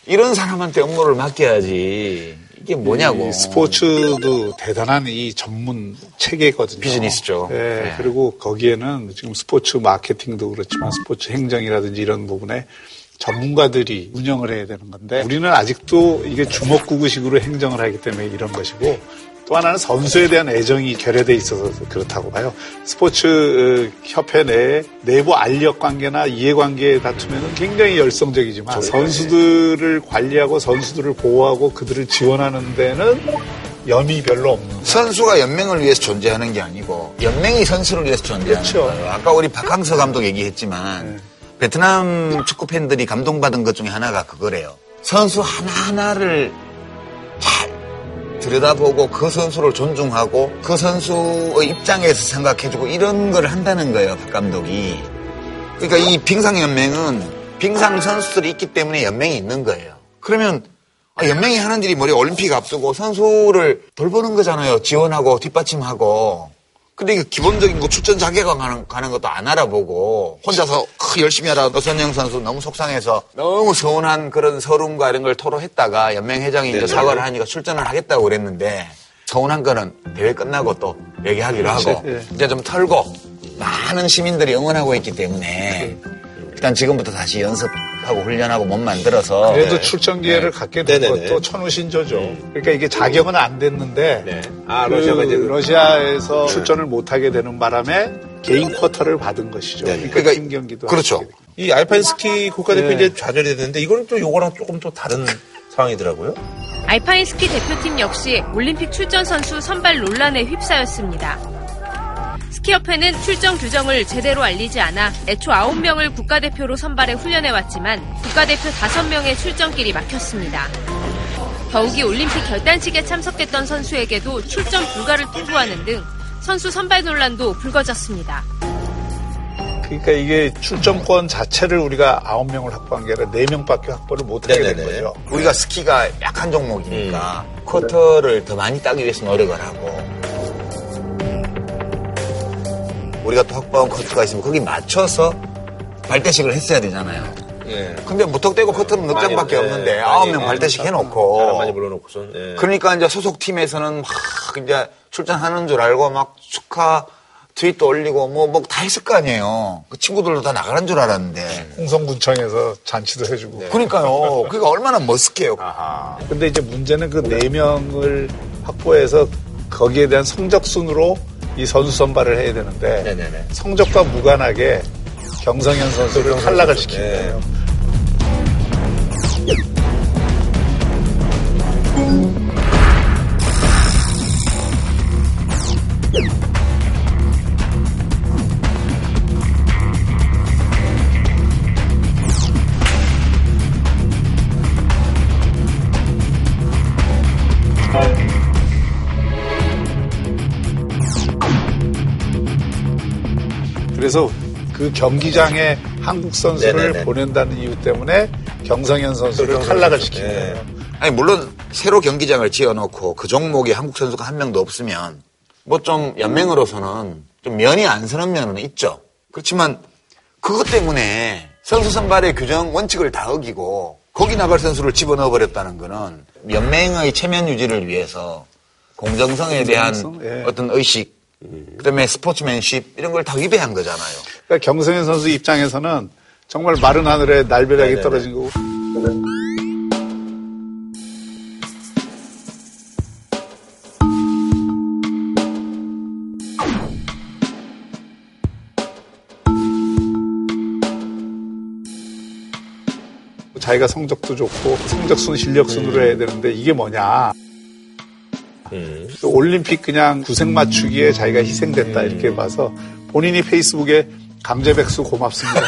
이런 사람한테 업무를 맡겨야지 이게 뭐냐고. 이 스포츠도 대단한 이 전문 체계거든요. 비즈니스죠. 네, 네. 그리고 거기에는 지금 스포츠 마케팅도 그렇지만 스포츠 행정이라든지 이런 부분에 전문가들이 운영을 해야 되는 건데 우리는 아직도 이게 주먹구구식으로 행정을 하기 때문에 이런 것이고 또 하나는 선수에 대한 애정이 결여돼 있어서 그렇다고 봐요. 스포츠 어, 협회 내에 내부 알력 관계나 이해관계 다투면 굉장히 열성적이지만 선수들을 관리하고 선수들을 보호하고 그들을 지원하는 데는 염이 별로 없는 선수가 연맹을 위해서 존재하는 게 아니고 연맹이 선수를 위해서 존재하는 그렇죠. 거예요. 아까 우리 박항서 감독 얘기했지만 네. 베트남 축구 팬들이 감동받은 것 중에 하나가 그거래요. 선수 하나하나를 잘 들여다보고 그 선수를 존중하고 그 선수의 입장에서 생각해주고 이런 걸 한다는 거예요, 박 감독이. 그러니까 이 빙상연맹은 빙상 선수들이 있기 때문에 연맹이 있는 거예요. 그러면 아, 연맹이 하는 일이 뭐래 올림픽 앞두고 선수를 돌보는 거잖아요. 지원하고 뒷받침하고. 근데 이게 기본적인 거 출전 자격을 가는, 가는 것도 안 알아보고 혼자서 크, 열심히 하다가 노선영 선수 너무 속상해서 너무 서운한 그런 서름과 이런 걸 토로했다가 연맹 회장이 이제. 사과를 하니까 출전을 하겠다고 그랬는데 서운한 거는 대회 끝나고 또 얘기하기로 하고 예. 이제 좀 털고 많은 시민들이 응원하고 있기 때문에 일단 지금부터 다시 연습하고 훈련하고 몸 만들어서 그래도 출전 기회를 갖게 된 네네네. 것도 천우신조죠. 그러니까 이게 자격은 안 됐는데 네. 아, 그 러시아가 이제 러시아에서 출전을 못 하게 되는 바람에 개인 쿼터를 받은 것이죠. 네. 그러니까 팀 경기도 그렇죠. 하게. 이 알파인 스키 국가대표 네. 이제 좌절이 됐는데 이거는 또 요거랑 조금 또 다른 상황이더라고요. 알파인 스키 대표팀 역시 올림픽 출전 선수 선발 논란에 휩싸였습니다. 스키협회는 출전 규정을 제대로 알리지 않아 애초 9명을 국가대표로 선발해 훈련해왔지만 국가대표 5명의 출전길이 막혔습니다. 더욱이 올림픽 결단식에 참석했던 선수에게도 출전 불가를 통보하는 등 선수 선발 논란도 불거졌습니다. 그러니까 이게 출전권 자체를 우리가 9명을 확보한 게 아니라 4명밖에 확보를 못하게 된. 거죠. 우리가 스키가 약한 종목이니까 쿼터를 더 많이 따기 위해서 노력을 하고 우리가 또 확보한 쿼터가 있으면 거기 맞춰서 발대식을 했어야 되잖아요. 예. 근데 무턱대고 쿼터는 넉 장밖에 많이, 없는데 예, 아홉 명 예, 발대식 해놓고 많이 불러놓고선. 예. 그러니까 이제 소속 팀에서는 막 이제 출전하는 줄 알고 막 축하 트윗도 올리고 뭐 뭐 다 했을 거 아니에요. 그 친구들도 다 나가는 줄 알았는데. 홍성군청에서 잔치도 해주고. 그러니까요. 그게 얼마나 머쓱해요. 근데 이제 문제는 그 4명을 확보해서 거기에 대한 성적 순으로 이 선수 선발을 해야 되는데 네네네. 성적과 무관하게 경성현 선수를 탈락을 시킨 네. 거예요. 그래서 그 경기장에 한국 선수를 네네네. 보낸다는 이유 때문에 경성현 선수를 탈락을 선수. 시킨 네. 거예요. 아니 물론 새로 경기장을 지어놓고 그 종목에 한국 선수가 한 명도 없으면 뭐 좀 연맹으로서는 좀 면이 안 서는 면은 있죠. 그렇지만 그것 때문에 선수 선발의 규정 원칙을 다 어기고 거기 나갈 선수를 집어넣어 버렸다는 거는 연맹의 체면 유지를 위해서 공정성에 대한 공정성? 예. 어떤 의식 그다음에 스포츠맨십 이런 걸 다 위배한 거잖아요. 그러니까 경성현 선수 입장에서는 정말 마른 하늘에 날벼락이 네네네. 떨어진 거고. 자기가 성적도 좋고 성적순 실력순으로 해야 되는데 이게 뭐냐. 또 올림픽 그냥 구색 맞추기에 자기가 희생됐다 이렇게 봐서 본인이 페이스북에 강제백수 고맙습니다.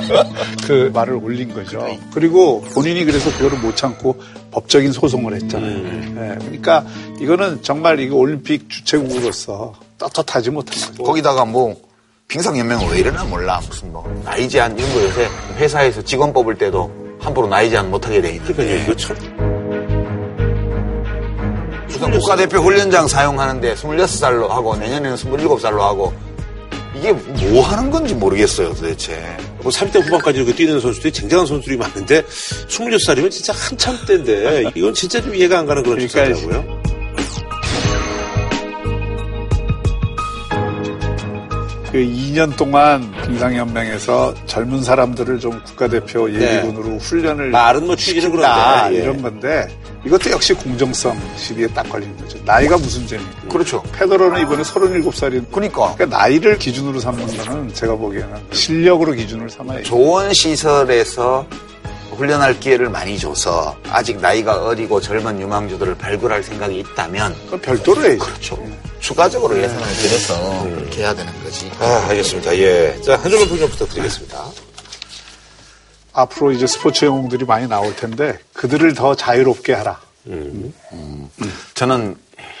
그 말을 올린 거죠. 그리고 본인이 그래서 그거를 못 참고 법적인 소송을 했잖아요. 예, 그러니까 이거는 정말 이거 올림픽 주최국으로서 떳떳하지 못한 거죠. 거기다가 뭐 빙상연맹은 왜 이러나 몰라. 무슨 뭐 나이 제한 이런 거 요새 회사에서 직원 뽑을 때도 함부로 나이 제한 못하게 돼 있는데. 이거 참 무슨 국가대표 훈련장 사용하는데 26살로 하고 내년에는 27살로 하고 이게 뭐 하는 건지 모르겠어요 도대체 뭐 30대 후반까지 이렇게 뛰는 선수들이 쟁쟁한 선수들이 많은데 26살이면 진짜 한참 때인데 이건 진짜 좀 이해가 안 가는 그런 축사더라고요. 그 2년 동안 빙상연맹에서 젊은 사람들을 좀 국가대표 예비군으로 훈련을 말은 뭐 취지는 그런데, 예. 이런 건데 이것도 역시 공정성 시비에 딱 걸리는 거죠. 나이가 무슨 죄입니까? 그렇죠. 페더러는 이번에 37살인 그러니까 나이를 기준으로 삼는 거는 제가 보기에는 실력으로 기준을 삼아야죠. 좋은 시설에서 훈련할 기회를 많이 줘서 아직 나이가 어리고 젊은 유망주들을 발굴할 생각이 있다면 그건 별도로 해야죠. 그렇죠. 추가적으로 예산을 들여서 그렇게 해야 되는 거지. 아, 알겠습니다. 예. 자, 한 줄로 평좀 부탁드리겠습니다. 앞으로 이제 스포츠 영웅들이 많이 나올 텐데 그들을 더 자유롭게 하라. 저는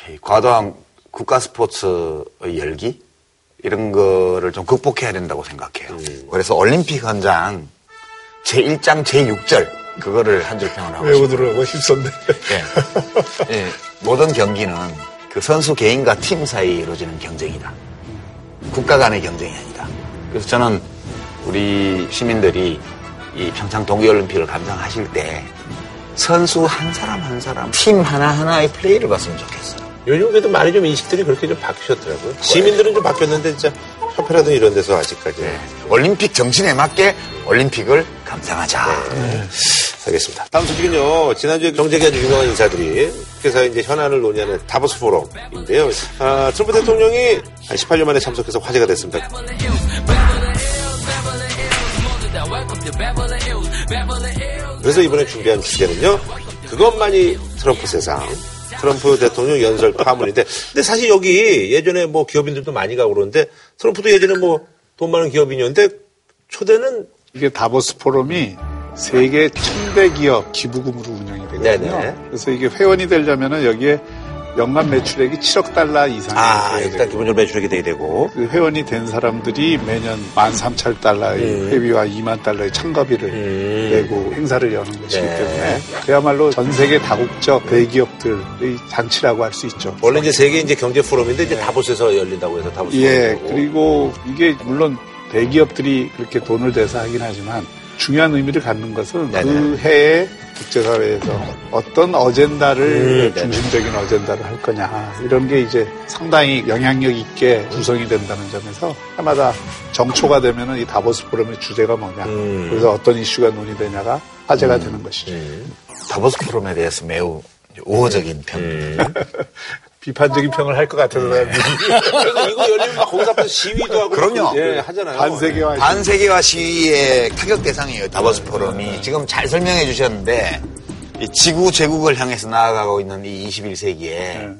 이 과도한 국가 스포츠의 열기 이런 거를 좀 극복해야 된다고 생각해요. 그래서 올림픽 헌장 제1장 제6절 그거를 한 줄 평을 하고 싶어요. 외우더라고 힘썼네. 예. 예, 모든 경기는 그 선수 개인과 팀 사이에 이루어지는 경쟁이다. 국가 간의 경쟁이 아니다. 그래서 저는 우리 시민들이 이 평창 동계올림픽을 감상하실 때 선수 한 사람 한 사람, 팀 하나하나의 플레이를 봤으면 좋겠어요. 요즘 그래도 많이 좀 인식들이 그렇게 좀 바뀌셨더라고요. 시민들은 좀 바뀌었는데 진짜 협회라든 이런 데서 아직까지. 올림픽 정신에 맞게 올림픽을 감상하자. 알겠습니다. 다음 소식은요. 지난주에 경제계 아주 유명한 인사들이 그래서 이제 현안을 논의하는 다보스 포럼인데요. 아, 트럼프 대통령이 한 18년 만에 참석해서 화제가 됐습니다. 그래서 이번에 준비한 주제는요. 그것만이 트럼프 세상. 트럼프 대통령 연설 파문인데, 근데 사실 여기 예전에 뭐 기업인들도 많이 가고 그러는데, 트럼프도 예전에 뭐 돈 많은 기업인이었는데, 초대는 이게 다보스 포럼이 세계 천대 기업 기부금으로 운영이 되거든요. 네네. 그래서 이게 회원이 되려면은 여기에 연간 매출액이 7억 달러 이상이 아, 돼야 일단 기본적으로 매출액이 돼야 되고. 그 회원이 된 사람들이 매년 13,000달러의 음. 회비와 2만 달러의 참가비를 내고 행사를 여는 것이기 네. 때문에 그야말로 전 세계 다국적 대기업들의 잔치라고 할 수 있죠. 원래 이제 세계 이제 경제 포럼인데 이제 다보스에서 열린다고 해서 다보스 예. 그리고 이게 물론 대기업들이 그렇게 돈을 대서 하긴 하지만 중요한 의미를 갖는 것은 그 해에 국제사회에서 어떤 어젠다를 음, 네네. 중심적인 어젠다를 할 거냐 이런 게 이제 상당히 영향력 있게 구성이 된다는 점에서 해마다 정초가 되면은 이 다보스 포럼의 주제가 뭐냐 음. 그래서 어떤 이슈가 논의되냐가 화제가 되는 것이죠. 다보스 포럼에 대해서 매우 우호적인 평. 음. 비판적인 평을 할 것 같아서 그래서 이거 열리면 막 거기서 앞에서 시위도 하고. 그럼요. 예, 하잖아요. 반세계화 반세계화 시위의 타격 대상이에요. 다보스 포럼이. 지금 잘 설명해 주셨는데 이 지구 제국을 향해서 나아가고 있는 이 21세기에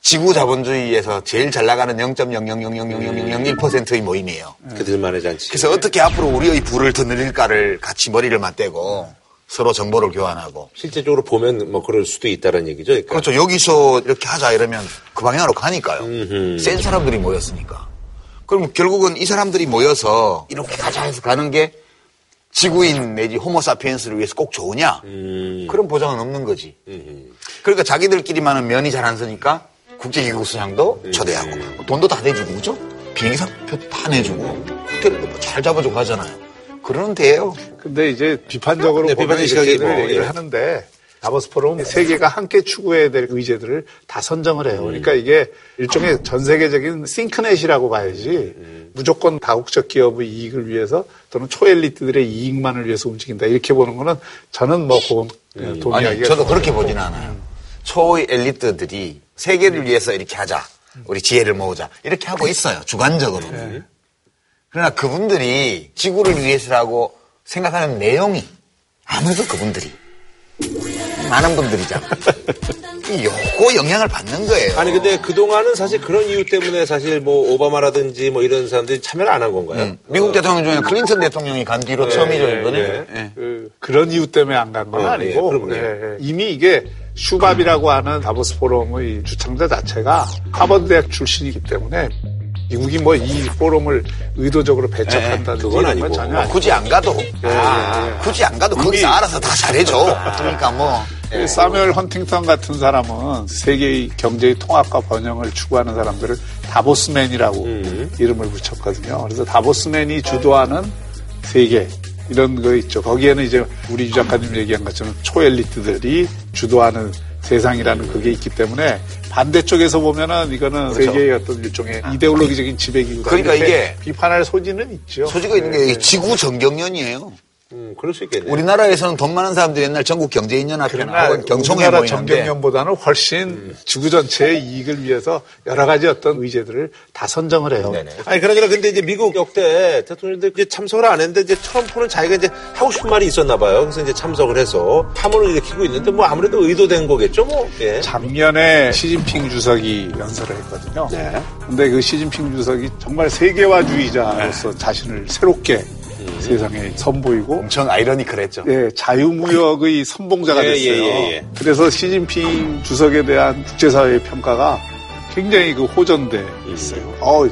지구 자본주의에서 제일 잘 나가는 0.000000001%의 모임이에요. 그들만의 잔치. 그래서 어떻게 앞으로 우리의 부를 더 늘릴까를 같이 머리를 맞대고 서로 정보를 교환하고 실제적으로 보면 뭐 그럴 수도 있다는 얘기죠. 그러니까. 그렇죠. 여기서 이렇게 하자 이러면 그 방향으로 가니까요. 센 사람들이 모였으니까. 그럼 결국은 이 사람들이 모여서 이렇게 가자 해서 가는 게 지구인 내지 호모사피엔스를 위해서 꼭 좋으냐? 그런 보장은 없는 거지. 그러니까 자기들끼리만은 면이 잘 안 서니까 국제기구 수장도 초대하고 돈도 다 내주고 그죠? 비행기상표 다 내주고 호텔도 뭐잘 잡아주고 하잖아요. 그러는 데요. 근데 이제 비판적으로 네, 비판적 시각이 뭐, 얘기를 예. 하는데 다보스 포럼 세계가 함께 추구해야 될 의제들을 다 선정을 해요. 그러니까 이게 일종의 전 세계적인 싱크넷이라고 봐야지 무조건 다국적 기업의 이익을 위해서 또는 초엘리트들의 이익만을 위해서 움직인다 이렇게 보는 거는 저는 뭐 그건 그냥 동의하기가 아니, 저도 좀 그렇게. 보지는 않아요. 초의 엘리트들이 세계를 위해서 이렇게 하자. 우리 지혜를 모으자. 이렇게 하고 있어요. 주관적으로. 그러나 그분들이 지구를 위해서라고 생각하는 내용이 아무래도 그분들이 많은 분들이잖아. 이 요거 영향을 받는 거예요. 아니 근데 그동안은 사실 그런 이유 때문에 사실 뭐 오바마라든지 뭐 이런 사람들이 참여를 안 한 건가요? 미국 대통령 중에 클린턴 대통령이 간 뒤로 처음이죠, 이번에. 예. 예. 그, 그런 이유 때문에 안 간건 어, 아니고. 이미 이게 슈밥이라고 하는 다보스 포럼의 주창자 자체가 하버드 대학 출신이기 때문에 미국이 뭐 이 포럼을 의도적으로 배척한다든지 그건 이런 건 아니고. 전혀 뭐 굳이 안 가도. 예, 아, 예, 예. 굳이 안 가도 거기서 알아서 다 잘해줘. 그러니까 뭐. 그 사뮤엘 헌팅턴 같은 사람은 세계의 경제의 통합과 번영을 추구하는 사람들을 다보스맨이라고 이름을 붙였거든요. 그래서 다보스맨이 주도하는 세계 이런 거 있죠. 거기에는 이제 우리 유 작가님 얘기한 것처럼 초엘리트들이 주도하는 세상이라는 그게 있기 때문에 반대쪽에서 보면은 이거는 그렇죠. 세계의 어떤 일종의 이데올로기적인 지배기구다. 그러니까 이게 비판할 소지는 있죠. 소지가 있는 게 지구 정경련이에요. 음, 그럴 수 있겠네요. 우리나라에서는 돈 많은 사람들이 옛날 전국 경제인연합회나 혹은 경총회 우리나라 모이는데 정경련보다는 훨씬 지구 전체의 이익을 위해서 여러 가지 어떤 의제들을 다 선정을 해요. 아니 그러니까 근데 이제 미국 역대 대통령들 이제 참석을 안 했는데 이제 트럼프는 자기가 이제 하고 싶은 말이 있었나 봐요. 그래서 이제 참석을 해서 파문을 일으키고 있는데 뭐 아무래도 의도된 거겠죠, 뭐. 예. 작년에 시진핑 주석이 연설을 했거든요. 네. 근데 그 시진핑 주석이 정말 세계화주의자로서 자신을 새롭게 세상에 선보이고 엄청 아이러니컬했죠. 예, 자유무역의 선봉자가 예, 됐어요. 예, 예, 예. 그래서 시진핑 주석에 대한 국제사회의 평가가 굉장히 그 호전돼 있어요. 어,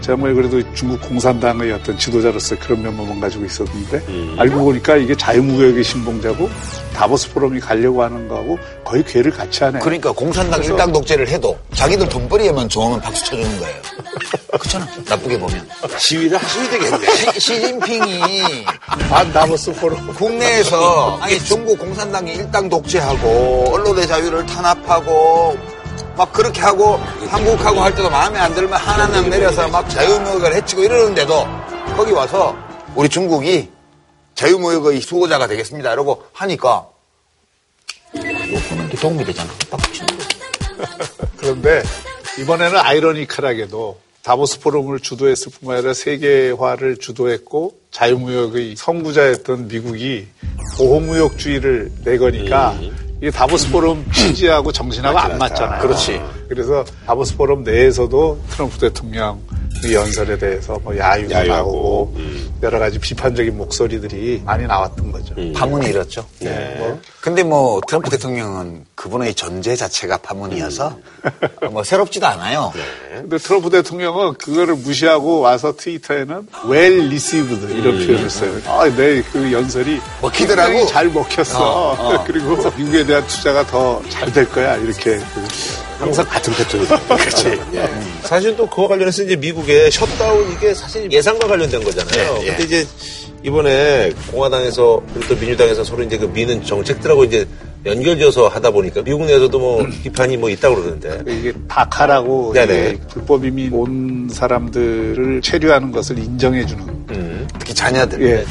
정말 그래도 중국 공산당의 어떤 지도자로서 그런 면모만 가지고 있었는데 알고 보니까 이게 자유무역의 신봉자고 다보스 포럼이 가려고 하는 거하고 거의 괴를 같이 하네. 그러니까 공산당 그래서 일당 독재를 해도 자기들 돈벌이에만 좋으면 박수 쳐주는 거예요. 그렇잖아. 나쁘게 보면. 지휘를 하셔야 되겠네. 시, 시진핑이 아, 다보스 포럼 국내에서 아니 중국 공산당이 일당 독재하고 언론의 자유를 탄압하고 막 그렇게 하고 한국하고 할 때도 마음에 안 들면 하나는 내려서 막 자유무역을 해치고 이러는데도 거기 와서 우리 중국이 자유무역의 수호자가 되겠습니다. 이러고 하니까 요거는 이게 도움이 되잖아. 그런데 이번에는 아이러니컬하게도 다보스 포럼을 주도했을 뿐만 아니라 세계화를 주도했고 자유무역의 선구자였던 미국이 보호무역주의를 내거니까 이게 다보스 포럼 취지하고 정신하고 안 맞잖아요. 그렇지. 그래서 다보스 포럼 내에서도 트럼프 대통령 의 연설에 대해서 뭐 야유가 야유하고, 나오고 여러 가지 비판적인 목소리들이 많이 나왔던 거죠. 파문이 일었죠. 네. 뭐. 근데 뭐 트럼프 대통령은 그분의 존재 자체가 파문이어서 뭐 새롭지도 않아요. 근데 트럼프 대통령은 그거를 무시하고 와서 트위터에는 well received 이런 표현을 써요. 아, 내 그 연설이 먹히더라고. 잘 먹혔어. 어, 어. 그리고 미국에 대한 투자가 더 잘 될 거야. 이렇게. 항상 같은 패턴이 그렇지. 예. 사실 또 그와 관련해서 이제 미국의 셧다운 이게 사실 예상과 관련된 거잖아요. 예, 예. 근데 이제 이번에 공화당에서 그리고 또 민주당에서 서로 이제 그 미는 정책들하고 이제 연결져서 하다 보니까 미국 내에서도 뭐 비판이 뭐 있다고 그러는데. 이게 다카라고 네네. 이게 불법 이민 온 사람들을 체류하는 것을 인정해 주는 음. 특히 자녀들. 예.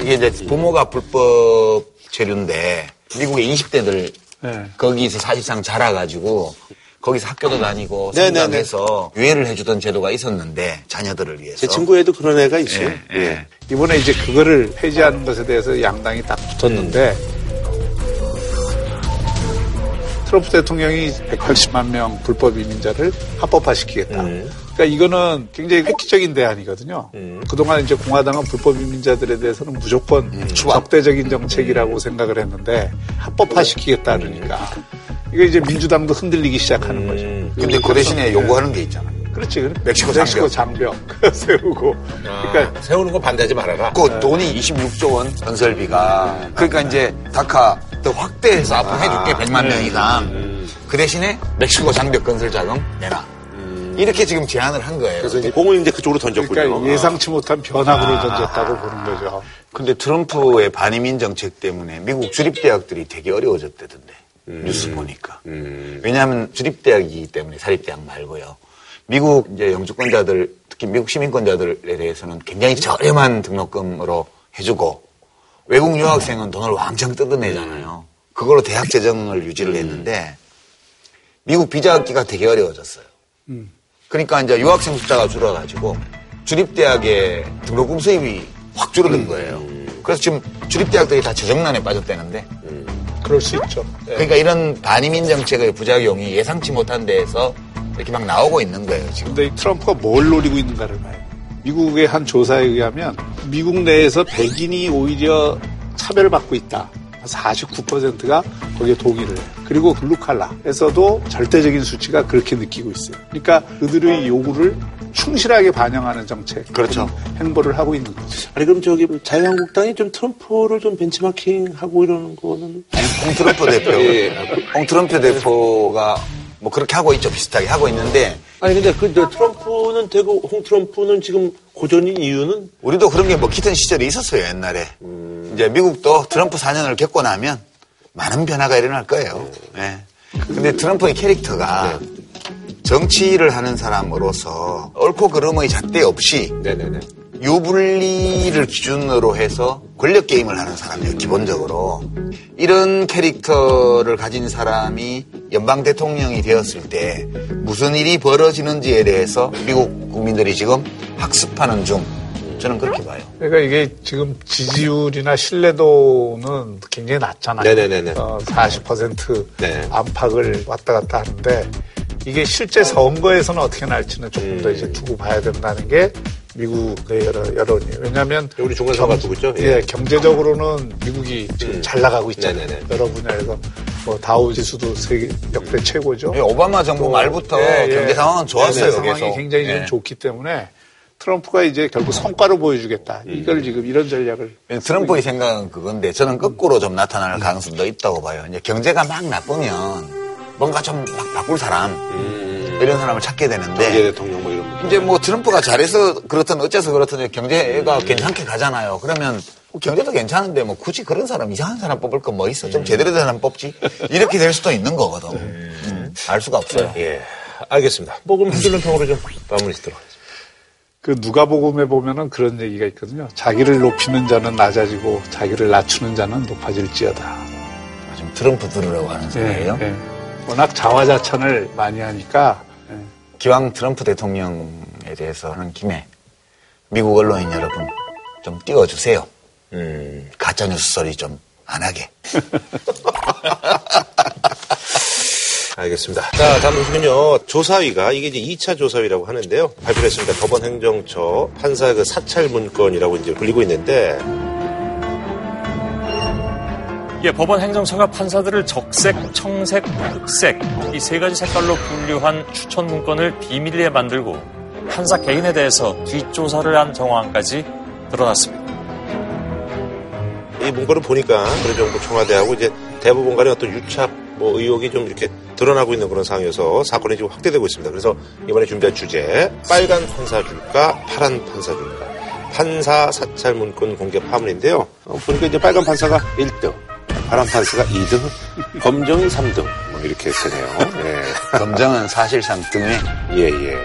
이게 이제 부모가 불법 체류인데 미국의 20대들 예. 거기서 사실상 자라가지고 거기서 학교도 다니고 네네네. 성장해서 유예를 해주던 제도가 있었는데 자녀들을 위해서. 제 친구에도 그런 애가 있어요. 예, 예. 이번에 이제 그거를 폐지하는 것에 대해서 양당이 딱 붙었는데 트럼프 대통령이 180만 명 불법 이민자를 합법화시키겠다. 그러니까 이거는 굉장히 획기적인 대안이거든요. 그동안 이제 공화당은 불법 이민자들에 대해서는 무조건 적대적인 정책이라고 생각을 했는데 합법화시키겠다 그러니까 이게 이제 민주당도 흔들리기 시작하는 거죠. 근데 그 대신에 요구하는 게 있잖아. 그렇지. 멕시코 멕시코 장벽. 장벽 세우고. 그러니까 세우는 거 반대하지 말아라. 그 돈이 26조 원 건설비가. 그러니까 이제 다카 더 확대해서 앞으로 해줄게 100만 명 이상. 그 대신에 멕시코 장벽 건설 자금 내라. 이렇게 지금 제안을 한 거예요. 그래서 이제 공을 이제 그쪽으로 던졌군요. 그러니까 예상치 못한 변화구를 던졌다고 보는 거죠. 근데 트럼프의 반이민 정책 때문에 미국 주립대학들이 되게 어려워졌다던데. 뉴스 보니까. 왜냐하면 주립대학이기 때문에 사립대학 말고요. 미국 이제 영주권자들, 특히 미국 시민권자들에 대해서는 굉장히 저렴한 등록금으로 해주고 외국 유학생은 돈을 왕창 뜯어내잖아요. 그걸로 대학 재정을 유지를 했는데 미국 비자 학기가 되게 어려워졌어요. 그러니까 이제 유학생 숫자가 줄어가지고 주립대학의 등록금 수입이 확 줄어든 거예요. 그래서 지금 주립대학들이 다 재정난에 빠졌다는데. 그럴 수 있죠. 예. 그러니까 이런 반이민 정책의 부작용이 예상치 못한 데에서 이렇게 막 나오고 있는 거예요, 지금. 근데 이 트럼프가 뭘 노리고 있는가를 봐요. 미국의 한 조사에 의하면 미국 내에서 백인이 오히려 차별을 받고 있다. 49%가 거기에 동의를 해요. 그리고 블루칼라에서도 절대적인 수치가 그렇게 느끼고 있어요. 그러니까 그들의 요구를 충실하게 반영하는 정책. 그렇죠. 행보를 하고 있는 거죠. 아니 그럼 저기 자유한국당이 좀 트럼프를 좀 벤치마킹하고 이러는 거는 홍 트럼프 대표. 예. 홍 트럼프 대표가 뭐 그렇게 하고 있죠. 비슷하게 하고 있는데. 아니 근데 그저 트럼프는 되고 홍 트럼프는 지금 고전인 이유는 우리도 그런 게 먹히던 시절이 있었어요, 옛날에. 이제 미국도 트럼프 4년을 겪고 나면 많은 변화가 일어날 거예요. 예. 근데 트럼프의 캐릭터가 정치를 하는 사람으로서 옳고 그름의 잣대 없이 네네네. 유불리를 기준으로 해서 권력 게임을 하는 사람이에요, 기본적으로. 이런 캐릭터를 가진 사람이 연방 대통령이 되었을 때 무슨 일이 벌어지는지에 대해서 미국 국민들이 지금 학습하는 중. 저는 그렇게 봐요. 그러니까 이게 지금 지지율이나 신뢰도는 굉장히 낮잖아요. 네네네네. 어, 40% 네. 안팎을 왔다 갔다 하는데 이게 실제 선거에서는 어떻게 날지는 조금 더 이제 두고 봐야 된다는 게 미국 내 여러, 여론이에요. 왜냐하면 우리 중간 선거 두고 있죠? 예, 경제적으로는 미국이 지금 잘 나가고 있잖아요. 네네네. 여러 분야에서 뭐 다우 지수도 세계 역대 최고죠. 예, 오바마 정부 말부터 예, 예. 경제 상황은 좋았어요, 네, 상황이 계속. 굉장히 지금 예. 좋기 때문에 트럼프가 이제 결국 성과로 보여주겠다. 이걸 지금 이런 전략을 트럼프의 생각은 그건데 저는 거꾸로 좀 나타날 가능성도 있다고 봐요. 이제 경제가 막 나쁘면 뭔가 좀 막 바꿀 사람 이런 사람을 찾게 되는데 경제 이제 뭐 트럼프가 잘해서 그렇든 어째서 그렇든 경제가 괜찮게 가잖아요. 그러면 뭐 경제도 괜찮은데 뭐 굳이 그런 사람 이상한 사람 뽑을 건 뭐 있어? 좀 제대로 된 사람 뽑지? 이렇게 될 수도 있는 거거든. 음, 알 수가 없어요. 예. 알겠습니다. 뭐 그럼 흔들는 평으로 좀 마무리 짓도록 하겠습니다. 그 누가복음에 보면은 그런 얘기가 있거든요. 자기를 높이는 자는 낮아지고 자기를 낮추는 자는 높아질지어다. 지금 트럼프 들으라고 하는 소리예요. 예, 예. 워낙 자화자찬을 많이 하니까 예. 기왕 트럼프 대통령에 대해서 하는 김에 미국 언론인 여러분 좀 띄워주세요. 음. 가짜 뉴스 소리 좀 안 하게. 알겠습니다. 자, 다음 소식은요. 조사위가 이게 이제 2차 조사위라고 하는데요. 발표를 했습니다. 법원 행정처 판사의 그 사찰 문건이라고 이제 불리고 있는데 예, 법원 행정처가 판사들을 적색, 청색, 흑색 이 세 가지 색깔로 분류한 추천 문건을 비밀리에 만들고 판사 개인에 대해서 뒷조사를 한 정황까지 드러났습니다. 이 문건을 보니까 정부 청와대하고 이제 대법원 간의 어떤 유착 뭐 의혹이 좀 이렇게 드러나고 있는 그런 상황이어서 사건이 지금 확대되고 있습니다. 그래서 이번에 준비한 주제 빨간 판사 줄까 파란 판사 줄까 판사 사찰 문건 공개 파문인데요. 어, 보니까 이제 빨간 판사가 1등, 판사가 2등, 검정이 3등 뭐 이렇게 되네요. 예. 검정은 사실상 등에 예, 예.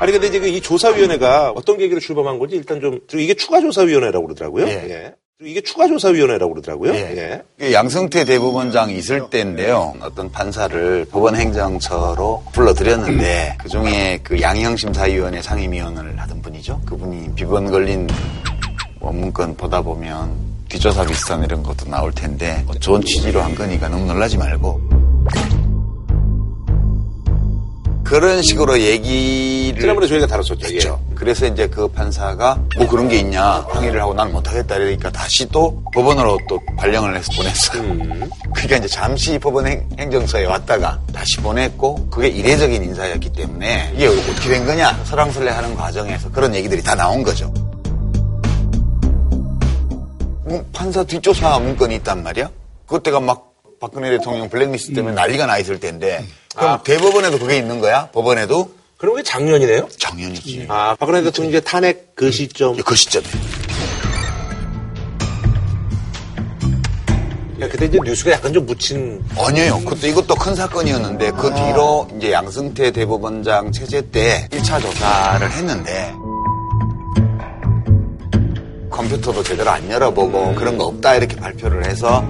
아니, 근데 이제 그이 조사위원회가 어떤 계기로 출범한 건지 일단 좀, 이게 추가조사위원회라고 그러더라고요. 예. 예. 그리고 이게 추가조사위원회라고 그러더라고요. 예. 예. 그 양승태 대법원장이 있을 때인데요. 어떤 판사를 법원 행정처로 불러들였는데 그 중에 그 양형심사위원회 상임위원을 하던 분이죠. 그분이 비번 걸린 원문건 보다 보면 뒷조사 비슷한 이런 것도 나올 텐데 뭐 좋은 취지로 한 거니까 너무 놀라지 말고 그런 식으로 얘기를 지난번에 저희가 다뤘었죠. 했죠. 그래서 이제 그 판사가 뭐 그런 게 있냐 항의를 하고 난 못하겠다 이러니까 다시 또 법원으로 또 발령을 해서 보냈어요. 그러니까 이제 잠시 법원 행, 행정처에 왔다가 다시 보냈고 그게 이례적인 인사였기 때문에 이게 어떻게 된 거냐 설왕설래하는 과정에서 그런 얘기들이 다 나온 거죠. 뭐 판사 뒷조사 문건이 있단 말이야. 그때가 막 박근혜 대통령 블랙리스트 때문에 난리가 나 있을 텐데 그럼 대법원에도 그게 있는 거야? 법원에도? 그럼 그게 작년이네요? 작년이지. 아, 박근혜 대통령 이제 탄핵 그 시점. 그 시점에. 야, 그때 이제 뉴스가 약간 좀 묻힌. 아니에요. 그때 이것도 큰 사건이었는데 그 뒤로 이제 양승태 대법원장 체제 때 1차 조사를 했는데 컴퓨터도 제대로 안 열어보고 그런 거 없다 이렇게 발표를 해서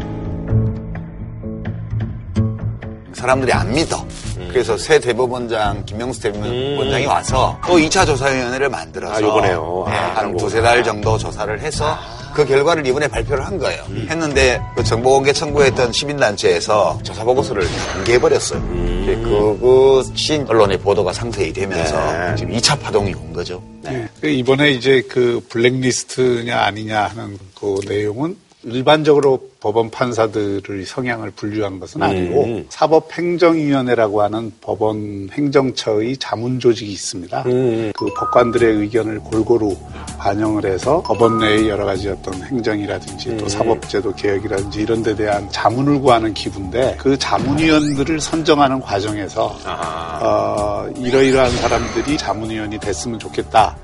사람들이 안 믿어. 그래서 새 대법원장 김영수 대법원장이 와서 또 2차 조사위원회를 만들어서 아, 요번에요. 네, 아, 한 두세 달 정도 조사를 해서 그 결과를 이번에 발표를 한 거예요. 했는데 그 정보공개 청구했던 시민단체에서 조사 보고서를 공개해버렸어요. 이제 그것이 언론의 보도가 상세히 되면서 지금 2차 파동이 온 거죠. 네. 그 이번에 이제 그 블랙리스트냐 아니냐 하는 그 내용은 일반적으로 법원 판사들의 성향을 분류한 것은 아니고 음. 사법행정위원회라고 하는 법원 행정처의 자문 조직이 있습니다. 음. 그 법관들의 의견을 골고루 반영을 해서 법원 내의 여러 가지 어떤 행정이라든지 음. 또 사법제도 개혁이라든지 이런 데 대한 자문을 구하는 기구인데 그 자문위원들을 선정하는 과정에서 어, 이러이러한 사람들이 자문위원이 됐으면 좋겠다.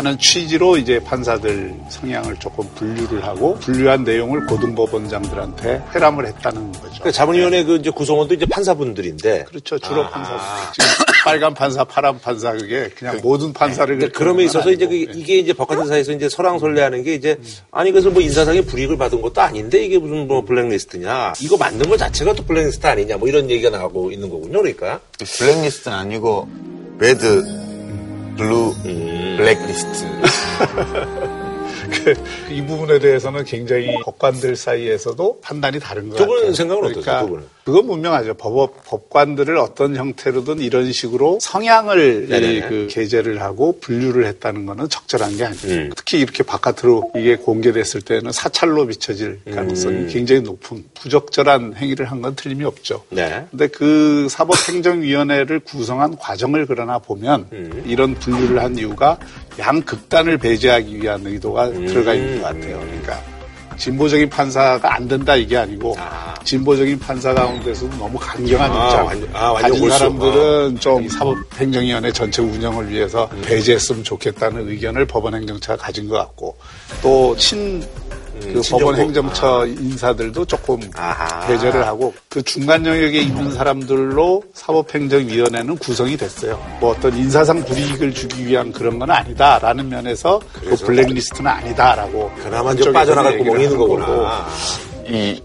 하는 취지로 이제 판사들 성향을 조금 분류를 하고 분류한 내용을 고등법원장들한테 회람을 했다는 거죠. 그 자문위원회 그 이제 구성원도 이제 판사분들인데. 그렇죠. 주로 판사. 지금 빨간 판사, 파란 판사 그게 그냥 모든 판사를 근데 그럼에 있어서 이제 그 이게 이제 법관들 사이에서 이제 설왕설래하는 게 이제 아니 그래서 뭐 인사상의 불이익을 받은 것도 아닌데 이게 무슨 뭐 블랙리스트냐 이거 만든 것 자체가 또 블랙리스트 아니냐 뭐 이런 얘기가 나오고 있는 거군요 그러니까 블랙리스트는 아니고 red, blue, 블랙리스트. 그, 이 부분에 대해서는 굉장히 법관들 사이에서도 판단이 다른 것두 같아요. 생각은 어떠세요, 그러니까 두 분은? 그건 분명하죠. 법, 법관들을 어떤 형태로든 이런 식으로 성향을 네네네. 이, 그 게재를 하고 분류를 했다는 거는 적절한 게 아니에요. 음. 특히 이렇게 바깥으로 이게 공개됐을 때는 사찰로 비춰질 가능성이 음. 굉장히 높은 부적절한 행위를 한 건 틀림이 없죠. 네. 근데 그 사법행정위원회를 구성한 과정을 그러나 보면 음. 이런 분류를 한 이유가 양 극단을 배제하기 위한 의도가 음. 들어가 있는 것 같아요. 그러니까 진보적인 판사가 안 된다 이게 아니고 진보적인 판사 가운데서도 너무 강경한 아, 입장. 완전- 아, 완전 가진. 사람들은 좀 사법행정위원회 전체 운영을 위해서 배제했으면 좋겠다는 의견을 법원행정처가 가진 것 같고 또 친 그 음, 친정부. 법원 행정처 인사들도 조금 배제를 하고 그 중간 영역에 있는 사람들로 사법행정위원회는 구성이 됐어요. 뭐 어떤 인사상 불이익을 주기 위한 그런 건 아니다라는 면에서 그 블랙리스트는 아니다라고 그나마 그쪽에서는 빠져나갈 구멍이 있는 거구나. 거고. 이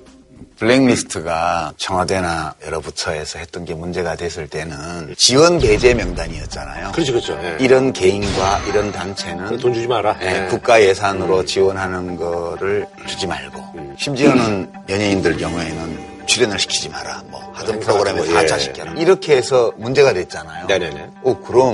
블랙리스트가 청와대나 여러 부처에서 했던 게 문제가 됐을 때는 지원 배제 명단이었잖아요. 그렇죠 그렇죠 예. 이런 개인과 이런 단체는 돈 주지 마라 예, 예. 국가 예산으로 지원하는 거를 주지 말고 음. 심지어는 연예인들 경우에는 출연을 시키지 마라. 뭐 하던 프로그램에 같은 거, 예. 이렇게 해서 문제가 됐잖아요. 네네네 어 그럼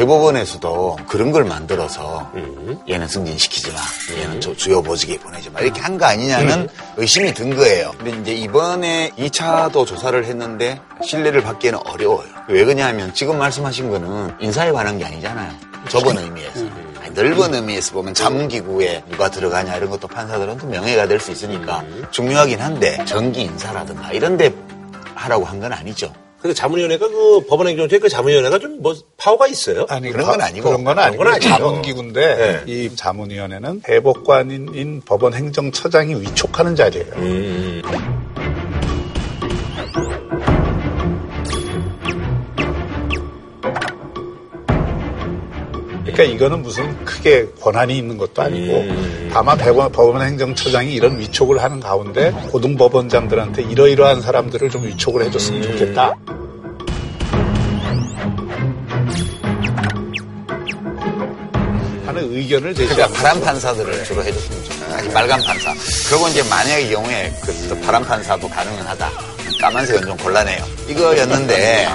대법원에서도 그런 걸 만들어서 음. 얘는 승진시키지 마. 얘는 저 주요 보직에 보내지 마. 이렇게 한 거 아니냐는 의심이 든 거예요. 근데 이제 이번에 2차도 조사를 했는데 신뢰를 받기에는 어려워요. 왜 그러냐면 지금 말씀하신 거는 인사에 관한 게 아니잖아요. 좁은 의미에서. 넓은 의미에서 보면 자문기구에 누가 들어가냐 이런 것도 판사들은 또 명예가 될 수 있으니까 중요하긴 한데 정기 인사라든가 이런 데 하라고 한 건 아니죠. 근데 자문위원회가 그 법원행정처의 그 자문위원회가 좀 뭐 파워가 있어요? 아니 그런 건 아니고. 그런 건 아니고. 자문기구인데 이 자문위원회는 대법관인 법원 행정처장이 위촉하는 자리예요. 음. 그러니까 이거는 무슨 크게 권한이 있는 것도 아니고 음. 다만 대법원, 법원 행정처장이 이런 위촉을 하는 가운데 고등법원장들한테 이러이러한 사람들을 좀 위촉을 해줬으면 좋겠다. 하는 의견을 제시한 그러니까 파란. 판사들을 주로 해줬으면 좋겠다. 아니, 빨간 판사. 그리고 이제 만약의 경우에 그또 파란 판사도 가능은 하다. 까만색은 좀 곤란해요. 이거였는데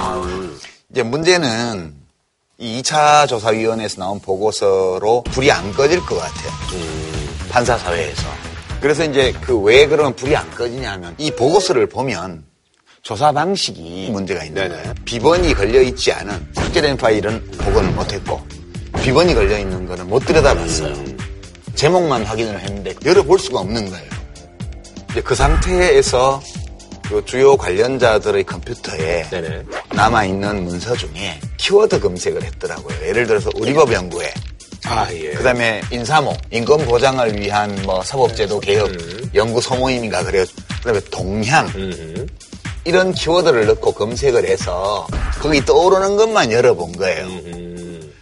이제 문제는 이 2차 조사위원회에서 나온 보고서로 불이 안 꺼질 것 같아요. 판사 사회에서. 그래서 이제 그 왜 그러면 불이 안 꺼지냐 하면 이 보고서를 보면 조사 방식이 문제가 있는 거예요. 비번이 걸려 있지 않은 삭제된 파일은 복원을 못했고 비번이 걸려 있는 거는 못 들여다봤어요. 제목만 확인을 했는데 열어볼 수가 없는 거예요. 이제 그 상태에서 그 주요 관련자들의 컴퓨터에 남아있는 문서 중에 키워드 검색을 했더라고요. 예를 들어서 우리법 연구회. 아, 예. 그 다음에 인사모, 인권 보장을 위한 뭐 사법제도 개혁 연구 소모임인가 그래요. 그 다음에 동향. 이런 키워드를 넣고 검색을 해서 거기 떠오르는 것만 열어본 거예요.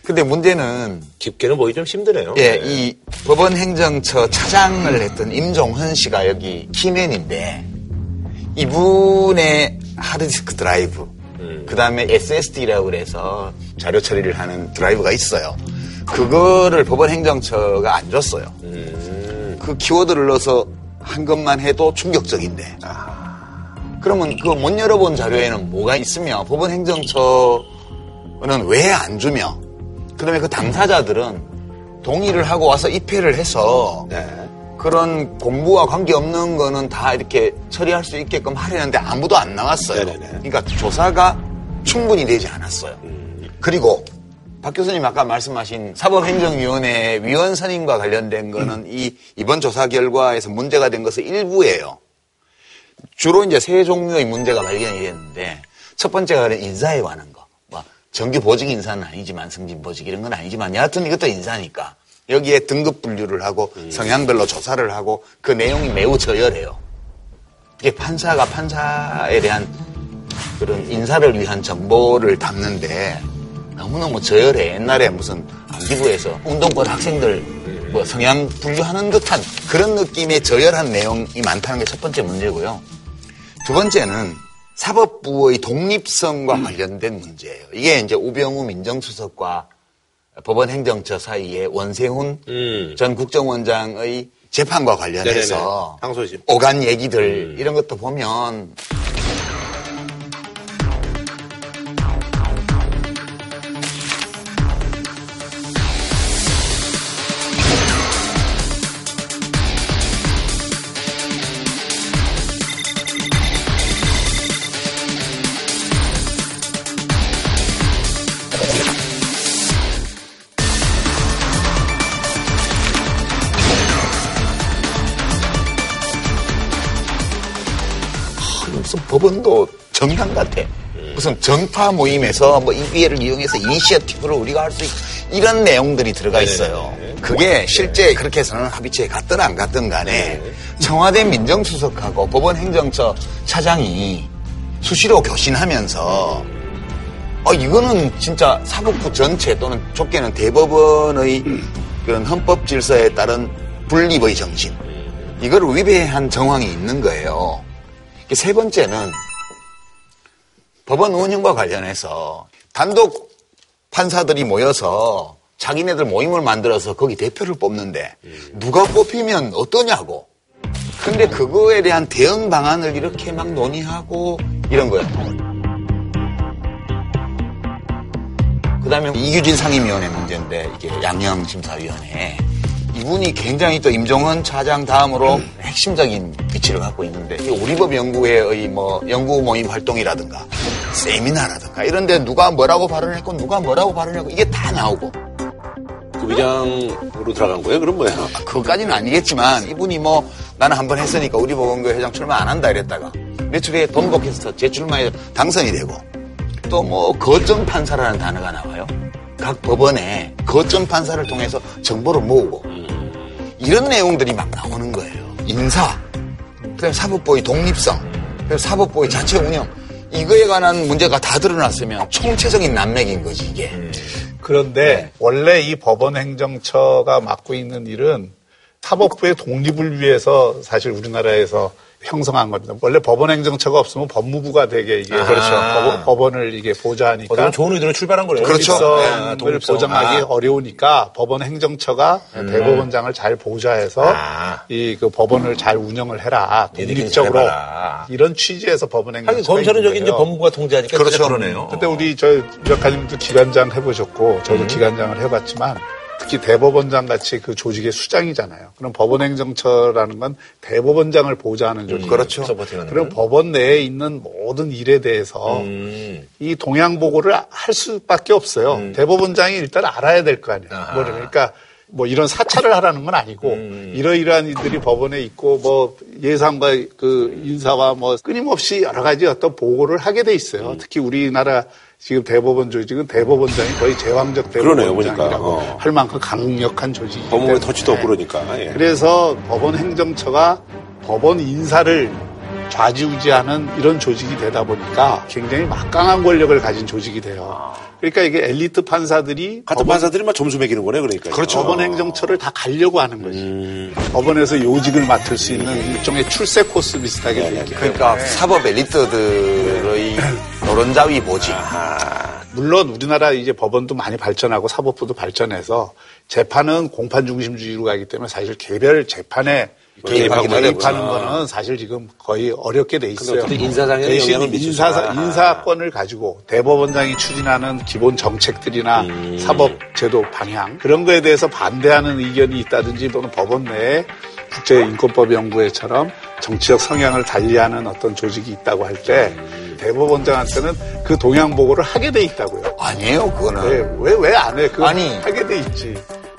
근데 문제는 깊게는 보기 좀 힘드네요. 예, 이 법원 행정처 차장을 했던 임종헌 씨가 여기 key man인데 이분의 하드디스크 드라이브, 그 다음에 SSD라고 그래서 자료 처리를 하는 드라이브가 있어요. 그거를 법원 행정처가 안 줬어요. 그 키워드를 넣어서 한 것만 해도 충격적인데. 그러면 그거 못 열어본 자료에는 뭐가 있으며 법원 행정처는 왜 안 주며 그 다음에 그 당사자들은 동의를 하고 와서 입회를 해서 그런 공부와 관계없는 거는 다 이렇게 처리할 수 있게끔 하려는데 아무도 안 나왔어요. 그러니까 조사가 충분히 되지 않았어요. 그리고 박 교수님 아까 말씀하신 사법행정위원회 위원 선임과 관련된 거는 이 이번 조사 결과에서 문제가 된 것은 일부예요. 주로 이제 세 종류의 문제가 발견이 됐는데 첫 번째가 인사에 관한 거. 뭐 정규 보직 인사는 아니지만 승진 보직 이런 건 아니지만 여하튼 이것도 인사니까 여기에 등급 분류를 하고 성향별로 조사를 하고 그 내용이 매우 저열해요. 이게 판사가 판사에 대한 그런 인사를 위한 정보를 담는데 너무너무 저열해. 옛날에 무슨 안기부에서 운동권 학생들 뭐 성향 분류하는 듯한 그런 느낌의 저열한 내용이 많다는 게 첫 번째 문제고요. 두 번째는 사법부의 독립성과 관련된 문제예요. 이게 이제 우병우 민정수석과 법원 행정처 사이에 원세훈 전 국정원장의 재판과 관련해서 네네네. 항소심. 오간 얘기들 이런 것도 보면 법원도 정당 같아. 무슨 정파 모임에서 뭐 이 기회를 이용해서 이니시어티브를 우리가 할수있 이런 내용들이 들어가 있어요. 그게 실제 그렇게 해서는 합의체에 갔든 안 갔든 간에 청와대 민정수석하고 법원 행정처 차장이 수시로 교신하면서 어, 이거는 진짜 사법부 전체 또는 좁게는 대법원의 그런 헌법 질서에 따른 분립의 정신 이걸 위배한 정황이 있는 거예요. 세 번째는 법원 운영과 관련해서 단독 판사들이 모여서 자기네들 모임을 만들어서 거기 대표를 뽑는데 누가 뽑히면 어떠냐고. 근데 그거에 대한 대응 방안을 이렇게 막 논의하고 이런 거예요. 그 다음에 이규진 상임위원회 문제인데 이게 양형심사위원회. 이분이 굉장히 또 임종헌 차장 다음으로 핵심적인 위치를 갖고 있는데 이 우리법 연구회의 뭐 연구 모임 활동이라든가 세미나라든가 이런데 누가 뭐라고 발언했고 누가 뭐라고 발언했고 이게 다 나오고 부비장으로 들어간 거예요? 그럼 뭐야? 그것까지는 아니겠지만 이분이 뭐 나는 한 번 했으니까 우리 법원교 회장 출마 안 한다 이랬다가 며칠 후에 번복해서 재출마해 당선이 되고 또 뭐 거점 판사라는 단어가 나와요. 각 법원에 거점 판사를 통해서 정보를 모으고 이런 내용들이 막 나오는 거예요. 인사, 그다음 사법부의 독립성, 그리고 사법부의 자체 운영 이거에 관한 문제가 다 드러났으면 총체적인 난맥인 거지 이게. 그런데 원래 이 법원 행정처가 맡고 있는 일은 사법부의 독립을 위해서 사실 우리나라에서 형성한 겁니다. 원래 법원 행정처가 없으면 법무부가 되게 이게 아. 그렇죠. 법원, 을 이게 보좌하니까 어떤 좋은 의도로 출발한 거네요. 독립성을 그렇죠. 네, 독립성. 보장하기 아. 어려우니까 법원 행정처가 음. 대법원장을 잘 보좌해서 아. 이그 법원을 잘 운영을 해라 독립적으로. 이런 취지에서 법원 행정처가 하긴 검찰은 저기 이제 거예요. 법무부가 통제하니까 그렇죠. 그러네요. 근데 우리 저 유작가님도 기관장 해보셨고 저도 음. 기관장을 해봤지만 특히 대법원장 같이 그 조직의 수장이잖아요. 그럼 법원행정처라는 건 대법원장을 보좌하는 조직. 그렇죠. 서포팅하는 그럼 법원 내에 있는 모든 일에 대해서 음. 이 동향 보고를 할 수밖에 없어요. 대법원장이 일단 알아야 될 거 아니에요. 아하. 뭐 그러니까 뭐 이런 사찰을 하라는 건 아니고 음. 이러이러한 이들이 법원에 있고 뭐 예상과 그 인사와 뭐 끊임없이 여러 가지 어떤 보고를 하게 돼 있어요. 음. 특히 우리나라 지금 대법원 조직은 대법원장이 거의 제왕적 그러네요, 대법원장이라고 보니까. 어. 할 만큼 강력한 조직이기 법무부에 때문에. 터치도 없고 그러니까. 예. 그래서 법원 행정처가 법원 인사를 좌지우지하는 이런 조직이 되다 보니까 굉장히 막강한 권력을 가진 조직이 돼요. 그러니까 이게 엘리트 판사들이 같은 법원- 판사들이 막 점수 매기는 거네, 그러니까. 그렇죠. 법원 행정처를 다 가려고 하는 거지. 음. 법원에서 요직을 맡을 수 있는 일종의 출세 코스 비슷하게 돼 있기 때문에. 그러니까 사법 엘리트들의 노른자위 보지. 물론 우리나라 이제 법원도 많이 발전하고 사법부도 발전해서 재판은 공판 중심주의로 가기 때문에 사실 개별 재판에 개입하는. 거는 사실 지금 거의 어렵게 돼 있어요. 어쨌든 인사상에는 대신 인사. 인사권을 가지고 대법원장이 추진하는 기본 정책들이나 음. 사법제도 방향 그런 거에 대해서 반대하는 의견이 있다든지 또는 법원 내에 국제인권법 연구회처럼 정치적 성향을 달리하는 어떤 조직이 있다고 할때 음. 대법원장한테는 그 동향 보고를 하게 돼 있다고요. 아니에요, 그거는. 왜 왜 안 해? 그 아니. 하게 돼 있지.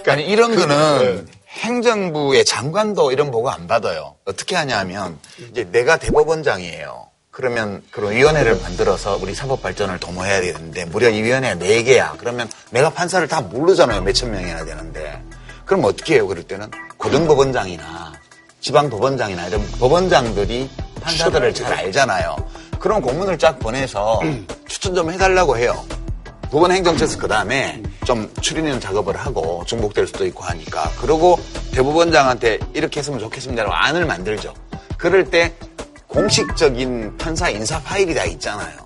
아니 이런 그- 거는 행정부의 장관도 이런 보고 안 받아요. 어떻게 하냐면 이제 내가 대법원장이에요. 그러면 그런 위원회를 만들어서 우리 사법 발전을 도모해야 되는데 무려 이 위원회가 네 개야. 그러면 내가 판사를 다 모르잖아요. 몇천 명이나 되는데. 그럼 어떻게 해요? 그럴 때는 고등법원장이나 지방법원장이나 이런 법원장들이 판사들을 잘 알잖아요. 그런 공문을 쫙 보내서 추천 좀 해달라고 해요. 법원 행정처에서 그 다음에 좀 추리는 작업을 하고 중복될 수도 있고 하니까 그러고 대법원장한테 이렇게 했으면 좋겠습니다라고 안을 만들죠. 그럴 때 공식적인 판사 인사 파일이 다 있잖아요.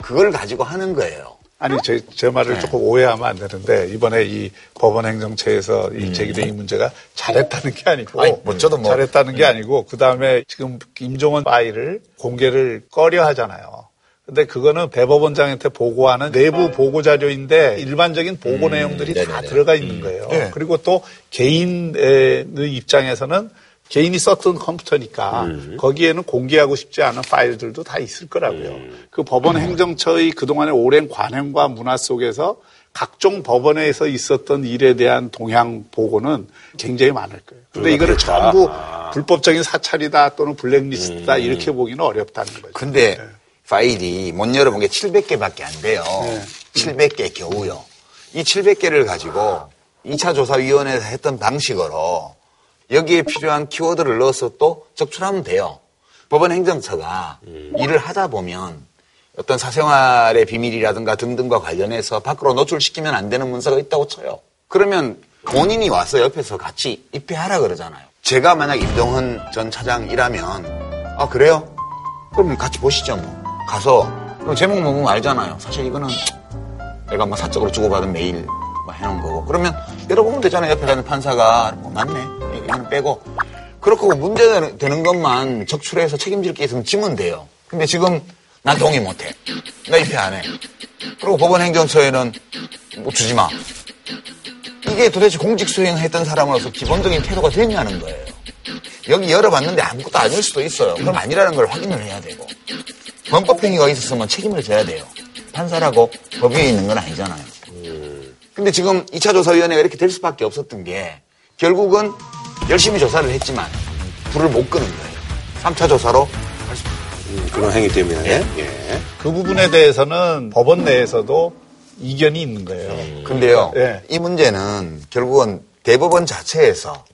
그걸 가지고 하는 거예요. 아니 제, 제 말을 네. 조금 오해하면 안 되는데 이번에 이 법원 행정처에서 음. 이 제기된 이 문제가 잘했다는 게 아니고 아니, 뭐 저도 뭐- 잘했다는 게 아니고 그 다음에 지금 임종원 파일을 공개를 꺼려 하잖아요. 근데 그거는 대법원장한테 보고하는 내부 보고 자료인데 일반적인 보고 내용들이 다 음, 네네네. 들어가 있는 거예요. 네. 그리고 또 개인의 입장에서는 개인이 썼던 컴퓨터니까 음. 거기에는 공개하고 싶지 않은 파일들도 다 있을 거라고요. 음. 그 법원 행정처의 그동안의 오랜 관행과 문화 속에서 각종 법원에서 있었던 일에 대한 동향 보고는 굉장히 많을 거예요. 근데 이거를 그렇다. 전부 아. 불법적인 사찰이다 또는 블랙리스트다 음. 이렇게 보기는 어렵다는 거죠. 근데 파일이 못 열어본 게 700개밖에 안 돼요. 네. 700개 겨우요. 이 700개를 가지고 2차 조사위원회에서 했던 방식으로 여기에 필요한 키워드를 넣어서 또 적출하면 돼요. 법원 행정처가 일을 하다 보면 어떤 사생활의 비밀이라든가 등등과 관련해서 밖으로 노출시키면 안 되는 문서가 있다고 쳐요. 그러면 본인이 와서 옆에서 같이 입회하라 그러잖아요. 제가 만약 임동헌 전 차장이라면 아 그래요? 그럼 같이 보시죠 뭐. 가서 그럼 제목 보면 알잖아요. 사실 이거는 내가 뭐 사적으로 주고받은 메일 뭐 해놓은 거고. 그러면 열어보면 되잖아요. 옆에 가는 판사가 뭐 맞네. 이거는 빼고. 그렇고 문제되는 것만 적출해서 책임질 게 있으면 지면 돼요. 근데 지금 난 동의 못해. 나 입회 안 해. 그리고 법원 행정처에는 뭐 주지 마. 이게 도대체 공직 수행했던 사람으로서 기본적인 태도가 됐냐는 거예요. 여기 열어봤는데 아무것도 아닐 수도 있어요. 그럼 아니라는 걸 확인을 해야 되고. 범법행위가 있었으면 책임을 져야 돼요. 판사라고 법 위에 있는 건 아니잖아요. 근데 지금 2차 조사위원회가 이렇게 될 수밖에 없었던 게 결국은 열심히 조사를 했지만 불을 못 끄는 거예요. 3차 조사로 음, 그런 행위 때문에. 예. 그 부분에 대해서는 법원 내에서도 이견이 있는 거예요. 근데요, 예. 이 문제는 결국은 대법원 자체에서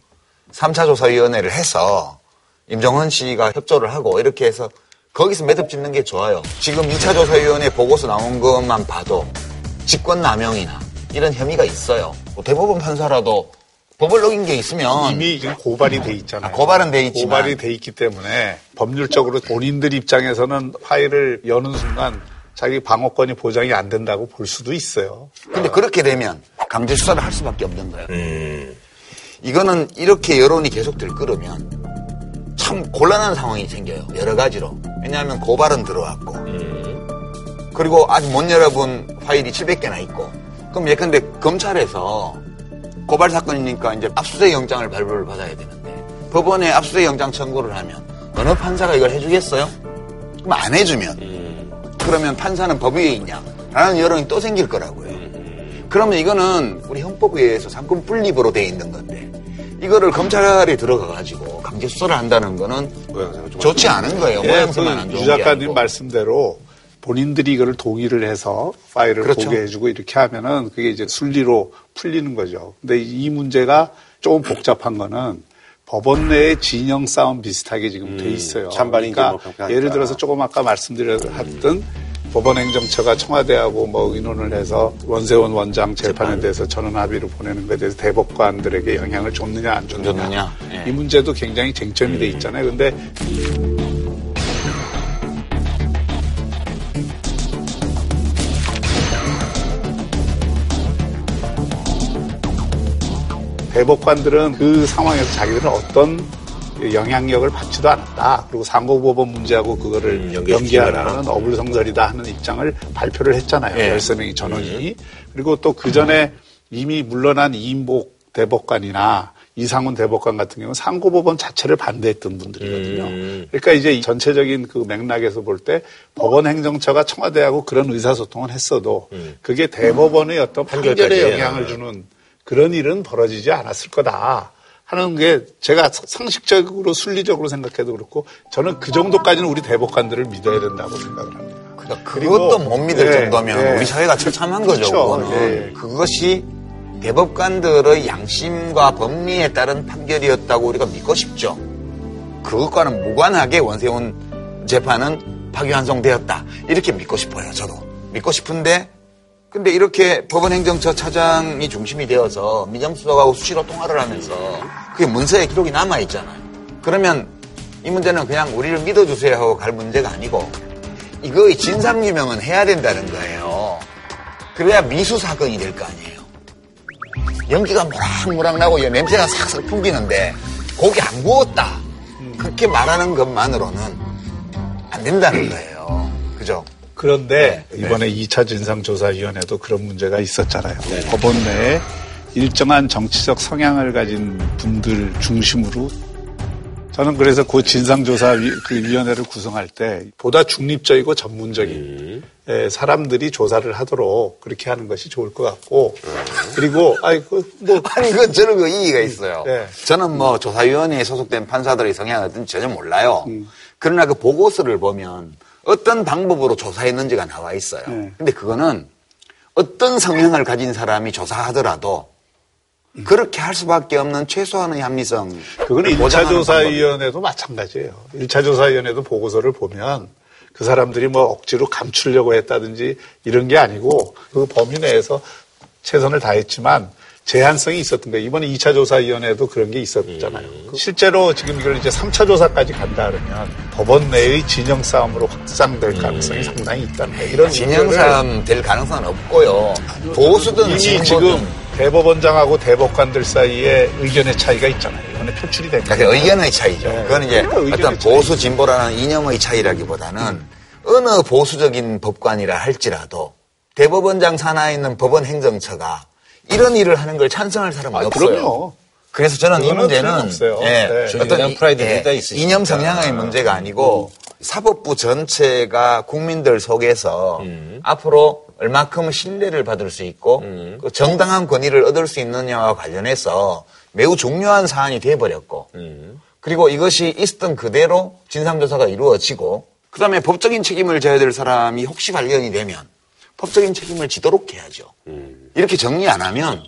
3차 조사위원회를 해서 임정헌 씨가 협조를 하고 이렇게 해서 거기서 매듭 짓는 게 좋아요. 지금 2차 조사위원회 보고서 나온 것만 봐도 직권남용이나 이런 혐의가 있어요. 뭐 대법원 판사라도 법을 어긴 게 있으면 이미 지금 고발이 돼 있잖아요. 아, 고발은 돼 있지만 고발이 돼 있기 때문에 법률적으로 본인들 입장에서는 파일을 여는 순간 자기 방어권이 보장이 안 된다고 볼 수도 있어요. 근데 그렇게 되면 강제 수사를 할 수밖에 없는 거예요. 이거는 이렇게 여론이 계속될 거라면 참 곤란한 상황이 생겨요. 여러 가지로. 왜냐하면 고발은 들어왔고 그리고 아직 못 열어본 파일이 700개나 있고 그럼 예컨대 검찰에서 고발 사건이니까 이제 압수수색 영장을 발부를 받아야 되는데 법원에 압수수색 영장 청구를 하면 어느 판사가 이걸 해주겠어요? 그럼 안 해주면 그러면 판사는 법 위에 있냐? 라는 여론이 또 생길 거라고요. 그러면 이거는 우리 헌법에 의해서 상권 분립으로 돼 있는 건데 이거를 검찰에 들어가 가지고 강제 수사를 한다는 거는 좋지 않은 거예요. 예, 모양새만 안그 좋은 유게 작가님. 말씀대로 본인들이 이거를 동의를 해서 파일을 그렇죠. 보게 해주고 이렇게 하면은 그게 이제 순리로 풀리는 거죠. 근데 이 문제가 조금 복잡한 거는 법원 내에 진영 싸움 비슷하게 지금 돼 있어요. 음, 찬반이 이제 그러니까 뭐. 예를 들어서 조금 아까 말씀드렸던 법원 행정처가 청와대하고 뭐 의논을 해서 원세원 원장 재판에 대해서 전원 합의로 보내는 것에 대해서 대법관들에게 영향을 줬느냐 안 줬느냐. 줬느냐. 예. 이 문제도 굉장히 쟁점이 돼 있잖아요. 근데 대법관들은 그 상황에서 자기들은 어떤 영향력을 받지도 않았다. 그리고 상고법원 문제하고 그거를 연기하는 것은 어불성설이다 하는 입장을 발표를 했잖아요. 예. 13명이 전원이. 그리고 또 그 전에 이미 물러난 이인복 대법관이나 이상훈 대법관 같은 경우는 상고법원 자체를 반대했던 분들이거든요. 그러니까 이제 이 전체적인 그 맥락에서 볼 때 법원 행정처가 청와대하고 그런 의사소통을 했어도 그게 대법원의 어떤 판결에. 영향을 주는 그런 일은 벌어지지 않았을 거다. 하는 게 제가 상식적으로 순리적으로 생각해도 그렇고 저는 그 정도까지는 우리 대법관들을 믿어야 된다고 생각을 합니다. 그것도 못 믿을 예, 정도면 예. 우리 사회가 처참한 거죠. 그렇죠. 그거는. 예. 그것이 대법관들의 양심과 법리에 따른 판결이었다고 우리가 믿고 싶죠. 그것과는 무관하게 원세훈 재판은 파기환송되었다. 이렇게 믿고 싶어요. 저도 믿고 싶은데 근데 이렇게 법원행정처 차장이 중심이 되어서 민정수석하고 수시로 통화를 하면서 그게 문서에 기록이 남아 있잖아요. 그러면 이 문제는 그냥 우리를 믿어주세요 하고 갈 문제가 아니고 이거의 진상규명은 해야 된다는 거예요. 그래야 미수 사건이 될 거 아니에요. 연기가 모락모락 나고 이 냄새가 싹싹 풍기는데 고기 안 구웠다. 그렇게 말하는 것만으로는 안 된다는 거예요. 그죠? 그런데 네. 이번에 2차 진상조사위원회도 그런 문제가 있었잖아요. 법원 내에 일정한 정치적 성향을 가진 분들 중심으로 저는 그래서 그 진상조사위원회를 구성할 때 보다 중립적이고 전문적인 예, 사람들이 조사를 하도록 그렇게 하는 것이 좋을 것 같고 그리고 아이 그뭐 아니 그 저는 그 이의가 있어요. 네. 저는 뭐 조사위원회에 소속된 판사들의 성향을 전혀 몰라요. 음. 그러나 그 보고서를 보면 어떤 방법으로 조사했는지가 나와 있어요. 네. 근데 그거는 어떤 성향을 가진 사람이 조사하더라도 그렇게 할 수밖에 없는 최소한의 합리성. 그거는 1차 조사위원회도 마찬가지예요. 1차 조사위원회도 보고서를 보면 그 사람들이 뭐 억지로 감추려고 했다든지 이런 게 아니고 그 범위 내에서 최선을 다했지만 제한성이 있었던 거예요. 이번에 2차 조사위원회도 그런 게 있었잖아요. 그 실제로 지금 이걸 이제 3차 조사까지 간다 그러면 법원 내의 진영 싸움으로 확장될 가능성이 상당히 있다는 거예요. 이런 진영 싸움 될 가능성은 없고요. 보수든 이미 진보든 지금 대법원장하고 대법관들 사이에 의견의 차이가 있잖아요. 이번에 표출이 된 그러니까 거예요. 의견의 차이죠. 네. 그건 이제 그러니까 어떤 보수 진보라는 이념의 차이라기보다는 어느 보수적인 법관이라 할지라도 대법원장 산하에 있는 법원 행정처가 이런 일을 하는 걸 찬성할 사람은 아, 없어요. 그럼요. 그래서 저는 이 문제는. 예, 네. 어떤 프라이드가 예. 이념 성향의 문제가 아니고 사법부 전체가 국민들 속에서 앞으로 얼마큼 신뢰를 받을 수 있고 그 정당한 권위를 얻을 수 있느냐와 관련해서 매우 중요한 사안이 돼버렸고 그리고 이것이 있었던 그대로 진상조사가 이루어지고 그다음에 법적인 책임을 져야 될 사람이 혹시 발견이 되면 법적인 책임을 지도록 해야죠. 이렇게 정리 안 하면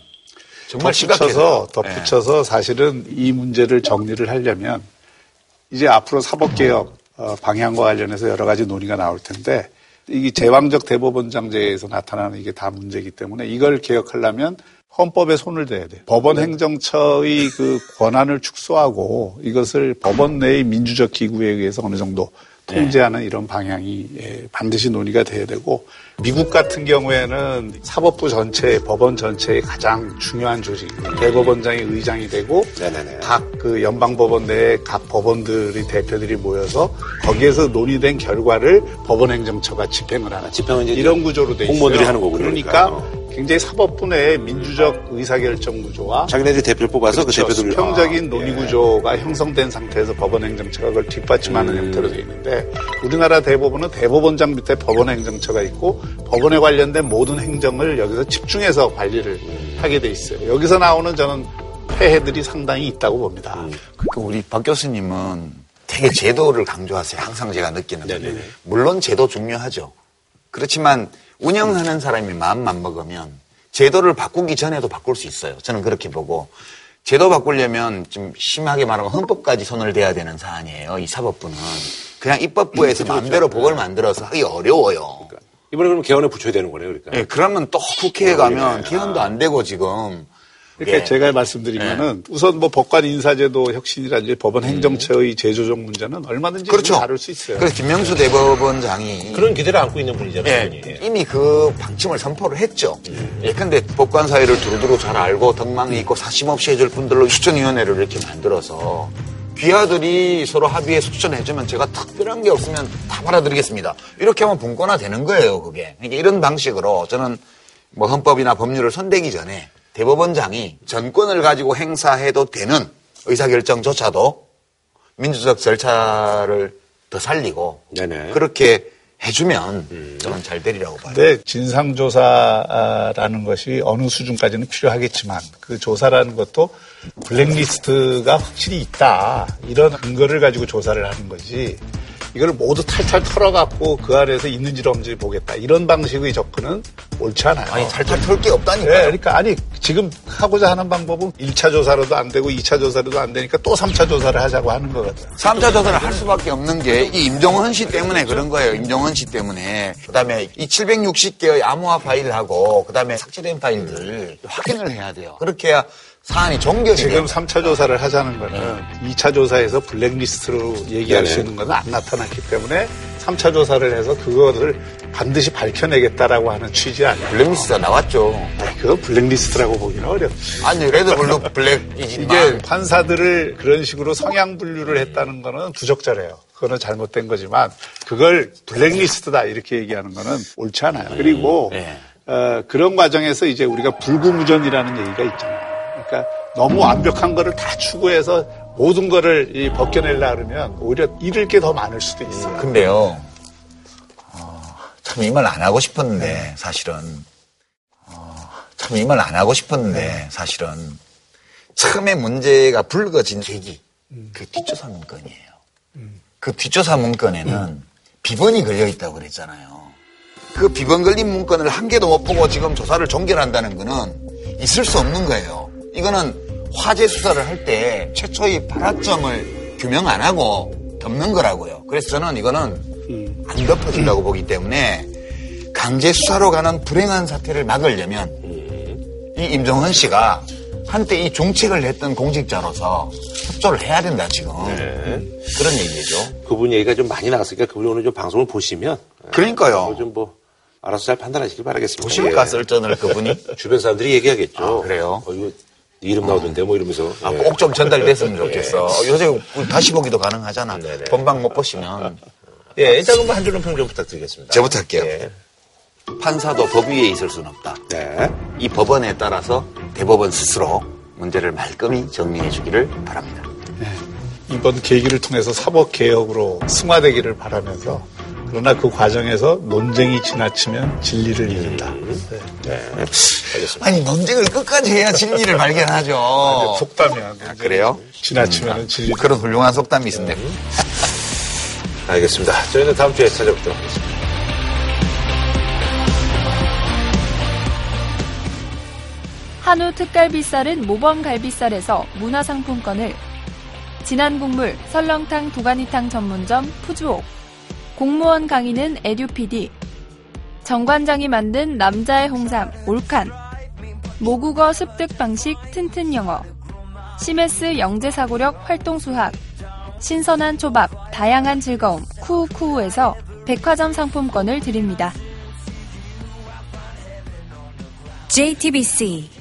정말 심각해요. 덧붙여서 덧붙여서 사실은 이 문제를 정리를 하려면 이제 앞으로 사법개혁 어, 방향과 관련해서 여러 가지 논의가 나올 텐데 이게 제왕적 대법원장제에서 나타나는 이게 다 문제이기 때문에 이걸 개혁하려면 헌법에 손을 대야 돼요. 법원 행정처의 그 권한을 축소하고 이것을 법원 내의 민주적 기구에 의해서 어느 정도 통제하는 이런 방향이 예, 반드시 논의가 돼야 되고 미국 같은 경우에는 사법부 전체, 법원 전체의 가장 중요한 조직, 대법원장이 의장이 되고 각 그 연방 법원 내에 각 법원들의 대표들이 모여서 거기에서 논의된 결과를 법원 행정처가 집행을 하는 이런 구조로 돼 있어요. 공무원들이 하는 거군요, 그러니까 그러니까. 굉장히 사법부 내의 민주적 의사결정 구조와 자기네들이 대표를 뽑아서 그 그렇죠. 대표들을 수평적인 아, 논의 예. 구조가 형성된 상태에서 법원 행정처가 그걸 뒷받침하는 음. 형태로 되어 있는데 우리나라 대법원은 대법원장 밑에 법원 행정처가 있고 법원에 관련된 모든 행정을 여기서 집중해서 관리를 음. 하게 돼 있어요. 여기서 나오는 저는 폐해들이 상당히 있다고 봅니다. 음. 그러니까 우리 박 교수님은 되게 제도를 강조하세요. 항상 제가 느끼는. 네네네. 물론 제도 중요하죠. 그렇지만 운영하는 사람이 마음만 먹으면 제도를 바꾸기 전에도 바꿀 수 있어요. 저는 그렇게 보고 제도 바꾸려면 좀 심하게 말하면 헌법까지 손을 대야 되는 사안이에요. 이 사법부는 그냥 입법부에서 그렇죠, 마음대로 법을 만들어서 하기 어려워요. 이번에 그럼 개헌에 붙여야 되는 거네요, 그러니까. 예, 그러면 또 국회에 가면 개헌도 안 되고 지금 그러니까 예. 제가 말씀드리면은 우선 뭐 법관 인사제도 혁신이라든지 법원 행정처의 재조정 문제는 얼마든지 그렇죠. 다룰 수 있어요. 그래서 김명수 대법원장이 그런 기대를 안고 있는 분이잖아요. 예. 이미 그 방침을 선포를 했죠. 예, 근데 법관 사회를 두루두루 잘 알고 덕망이 있고 사심 없이 해줄 분들로 추천위원회를 이렇게 만들어서 귀하들이 서로 합의해서 추천해주면 제가 특별한 게 없으면 다 받아들이겠습니다. 이렇게 하면 분권화 되는 거예요, 그게. 그러니까 이런 방식으로 저는 뭐 헌법이나 법률을 손대기 전에 대법원장이 전권을 가지고 행사해도 되는 의사결정조차도 민주적 절차를 더 살리고 그렇게 해주면 저는 잘 되리라고 봐요. 근데 진상조사라는 것이 어느 수준까지는 필요하겠지만 그 조사라는 것도 블랙리스트가 확실히 있다. 이런 근거를 가지고 조사를 하는 거지. 이걸 모두 탈탈 털어갖고 그 안에서 있는지 없는지 보겠다. 이런 방식의 접근은 옳지 않아요. 아니, 탈탈 털 게 없다니까요. 네, 그러니까 아니 지금 하고자 하는 방법은 1차 조사로도 안 되고 2차 조사로도 안 되니까 또 3차 조사를 하자고 하는 거거든. 3차 조사를 할 수밖에 없는 게 이 임종헌 씨 때문에 그런 거예요. 임종헌 씨 때문에. 그 다음에 이 760개의 암호화 파일하고 그 다음에 삭제된 파일들 확인을 해야 돼요. 그렇게 해야 사안이 종결이 지금 돼요. 3차 조사를 하자는 거는 2차 조사에서 블랙리스트로 얘기할 네네. 수 있는 것은 안 나타났기 때문에 3차 조사를 해서 그거를 반드시 밝혀내겠다라고 하는 취지 아니에요. 블랙리스트가 나왔죠. 아니, 그거 블랙리스트라고 보기는 어렵지. 아니, red blue black이지만 이게 판사들을 그런 식으로 성향 분류를 했다는 거는 부적절해요. 그거는 잘못된 거지만 그걸 블랙리스트다 이렇게 얘기하는 거는 옳지 않아요. 그리고 네. 어, 그런 과정에서 이제 우리가 불구무전이라는 얘기가 있잖아요. 그러니까 너무 완벽한 거를 다 추구해서 모든 거를 이 벗겨내려 그러면 오히려 잃을 게 더 많을 수도 있어요. 근데요. 참이 말 안 하고 싶었는데 사실은 참이 말 안 하고 싶었는데 사실은 처음에 문제가 불거진 계기 그 뒷조사 문건이에요. 그 뒷조사 문건에는 비번이 걸려 있다고 그랬잖아요. 그 비번 걸린 문건을 한 개도 못 보고 지금 조사를 종결한다는 거는 있을 수 없는 거예요. 이거는 화재 수사를 할 때 최초의 발화점을 규명 안 하고 덮는 거라고요. 그래서 저는 이거는 안 덮어진다고 보기 때문에 강제 수사로 가는 불행한 사태를 막으려면 이 임종헌 씨가 한때 이 종책을 했던 공직자로서 협조를 해야 된다 지금 그런 얘기죠. 그분 얘기가 좀 많이 나갔으니까 그분이 오늘 좀 방송을 보시면 그러니까요. 좀뭐 알아서 잘 판단하시길 바라겠습니다. 보십니까, 예. 썰전을 그분이? 주변 사람들이 얘기하겠죠. 그래요? 어, 이거 네 이름 나오던데 뭐 이러면서. 아, 꼭좀 전달됐으면 좋겠어. 요새 우리 다시 보기도 가능하잖아. 본방 못 보시면. 예, 일단 그럼 한 줄로 평좀 부탁드리겠습니다. 저부터 할게요. 판사도 법 위에 있을 수는 없다. 네. 이 법원에 따라서 대법원 스스로 문제를 말끔히 정리해 주기를 바랍니다. 이번 계기를 통해서 사법 개혁으로 승화되기를 바라면서 그러나 그 과정에서 논쟁이 지나치면 진리를 잃는다. 네. 알겠습니다. 아니, 논쟁을 끝까지 해야 진리를 발견하죠. 속담이야. 아, 그래요? 지나치면 진리. 그런 훌륭한 속담이 있습니다. 알겠습니다. 저희는 다음 주에 찾아뵙도록 하겠습니다. 한우 특갈비살은 모범 갈비살에서 문화상품권을 진한 국물 설렁탕 도가니탕 전문점 푸주옥 공무원 강의는 에듀피디 정관장이 만든 남자의 홍삼 올칸 모국어 습득 방식 튼튼 영어, 시메스 영재사고력 활동 수학, 신선한 초밥, 다양한 즐거움 쿠우쿠우에서 백화점 상품권을 드립니다. JTBC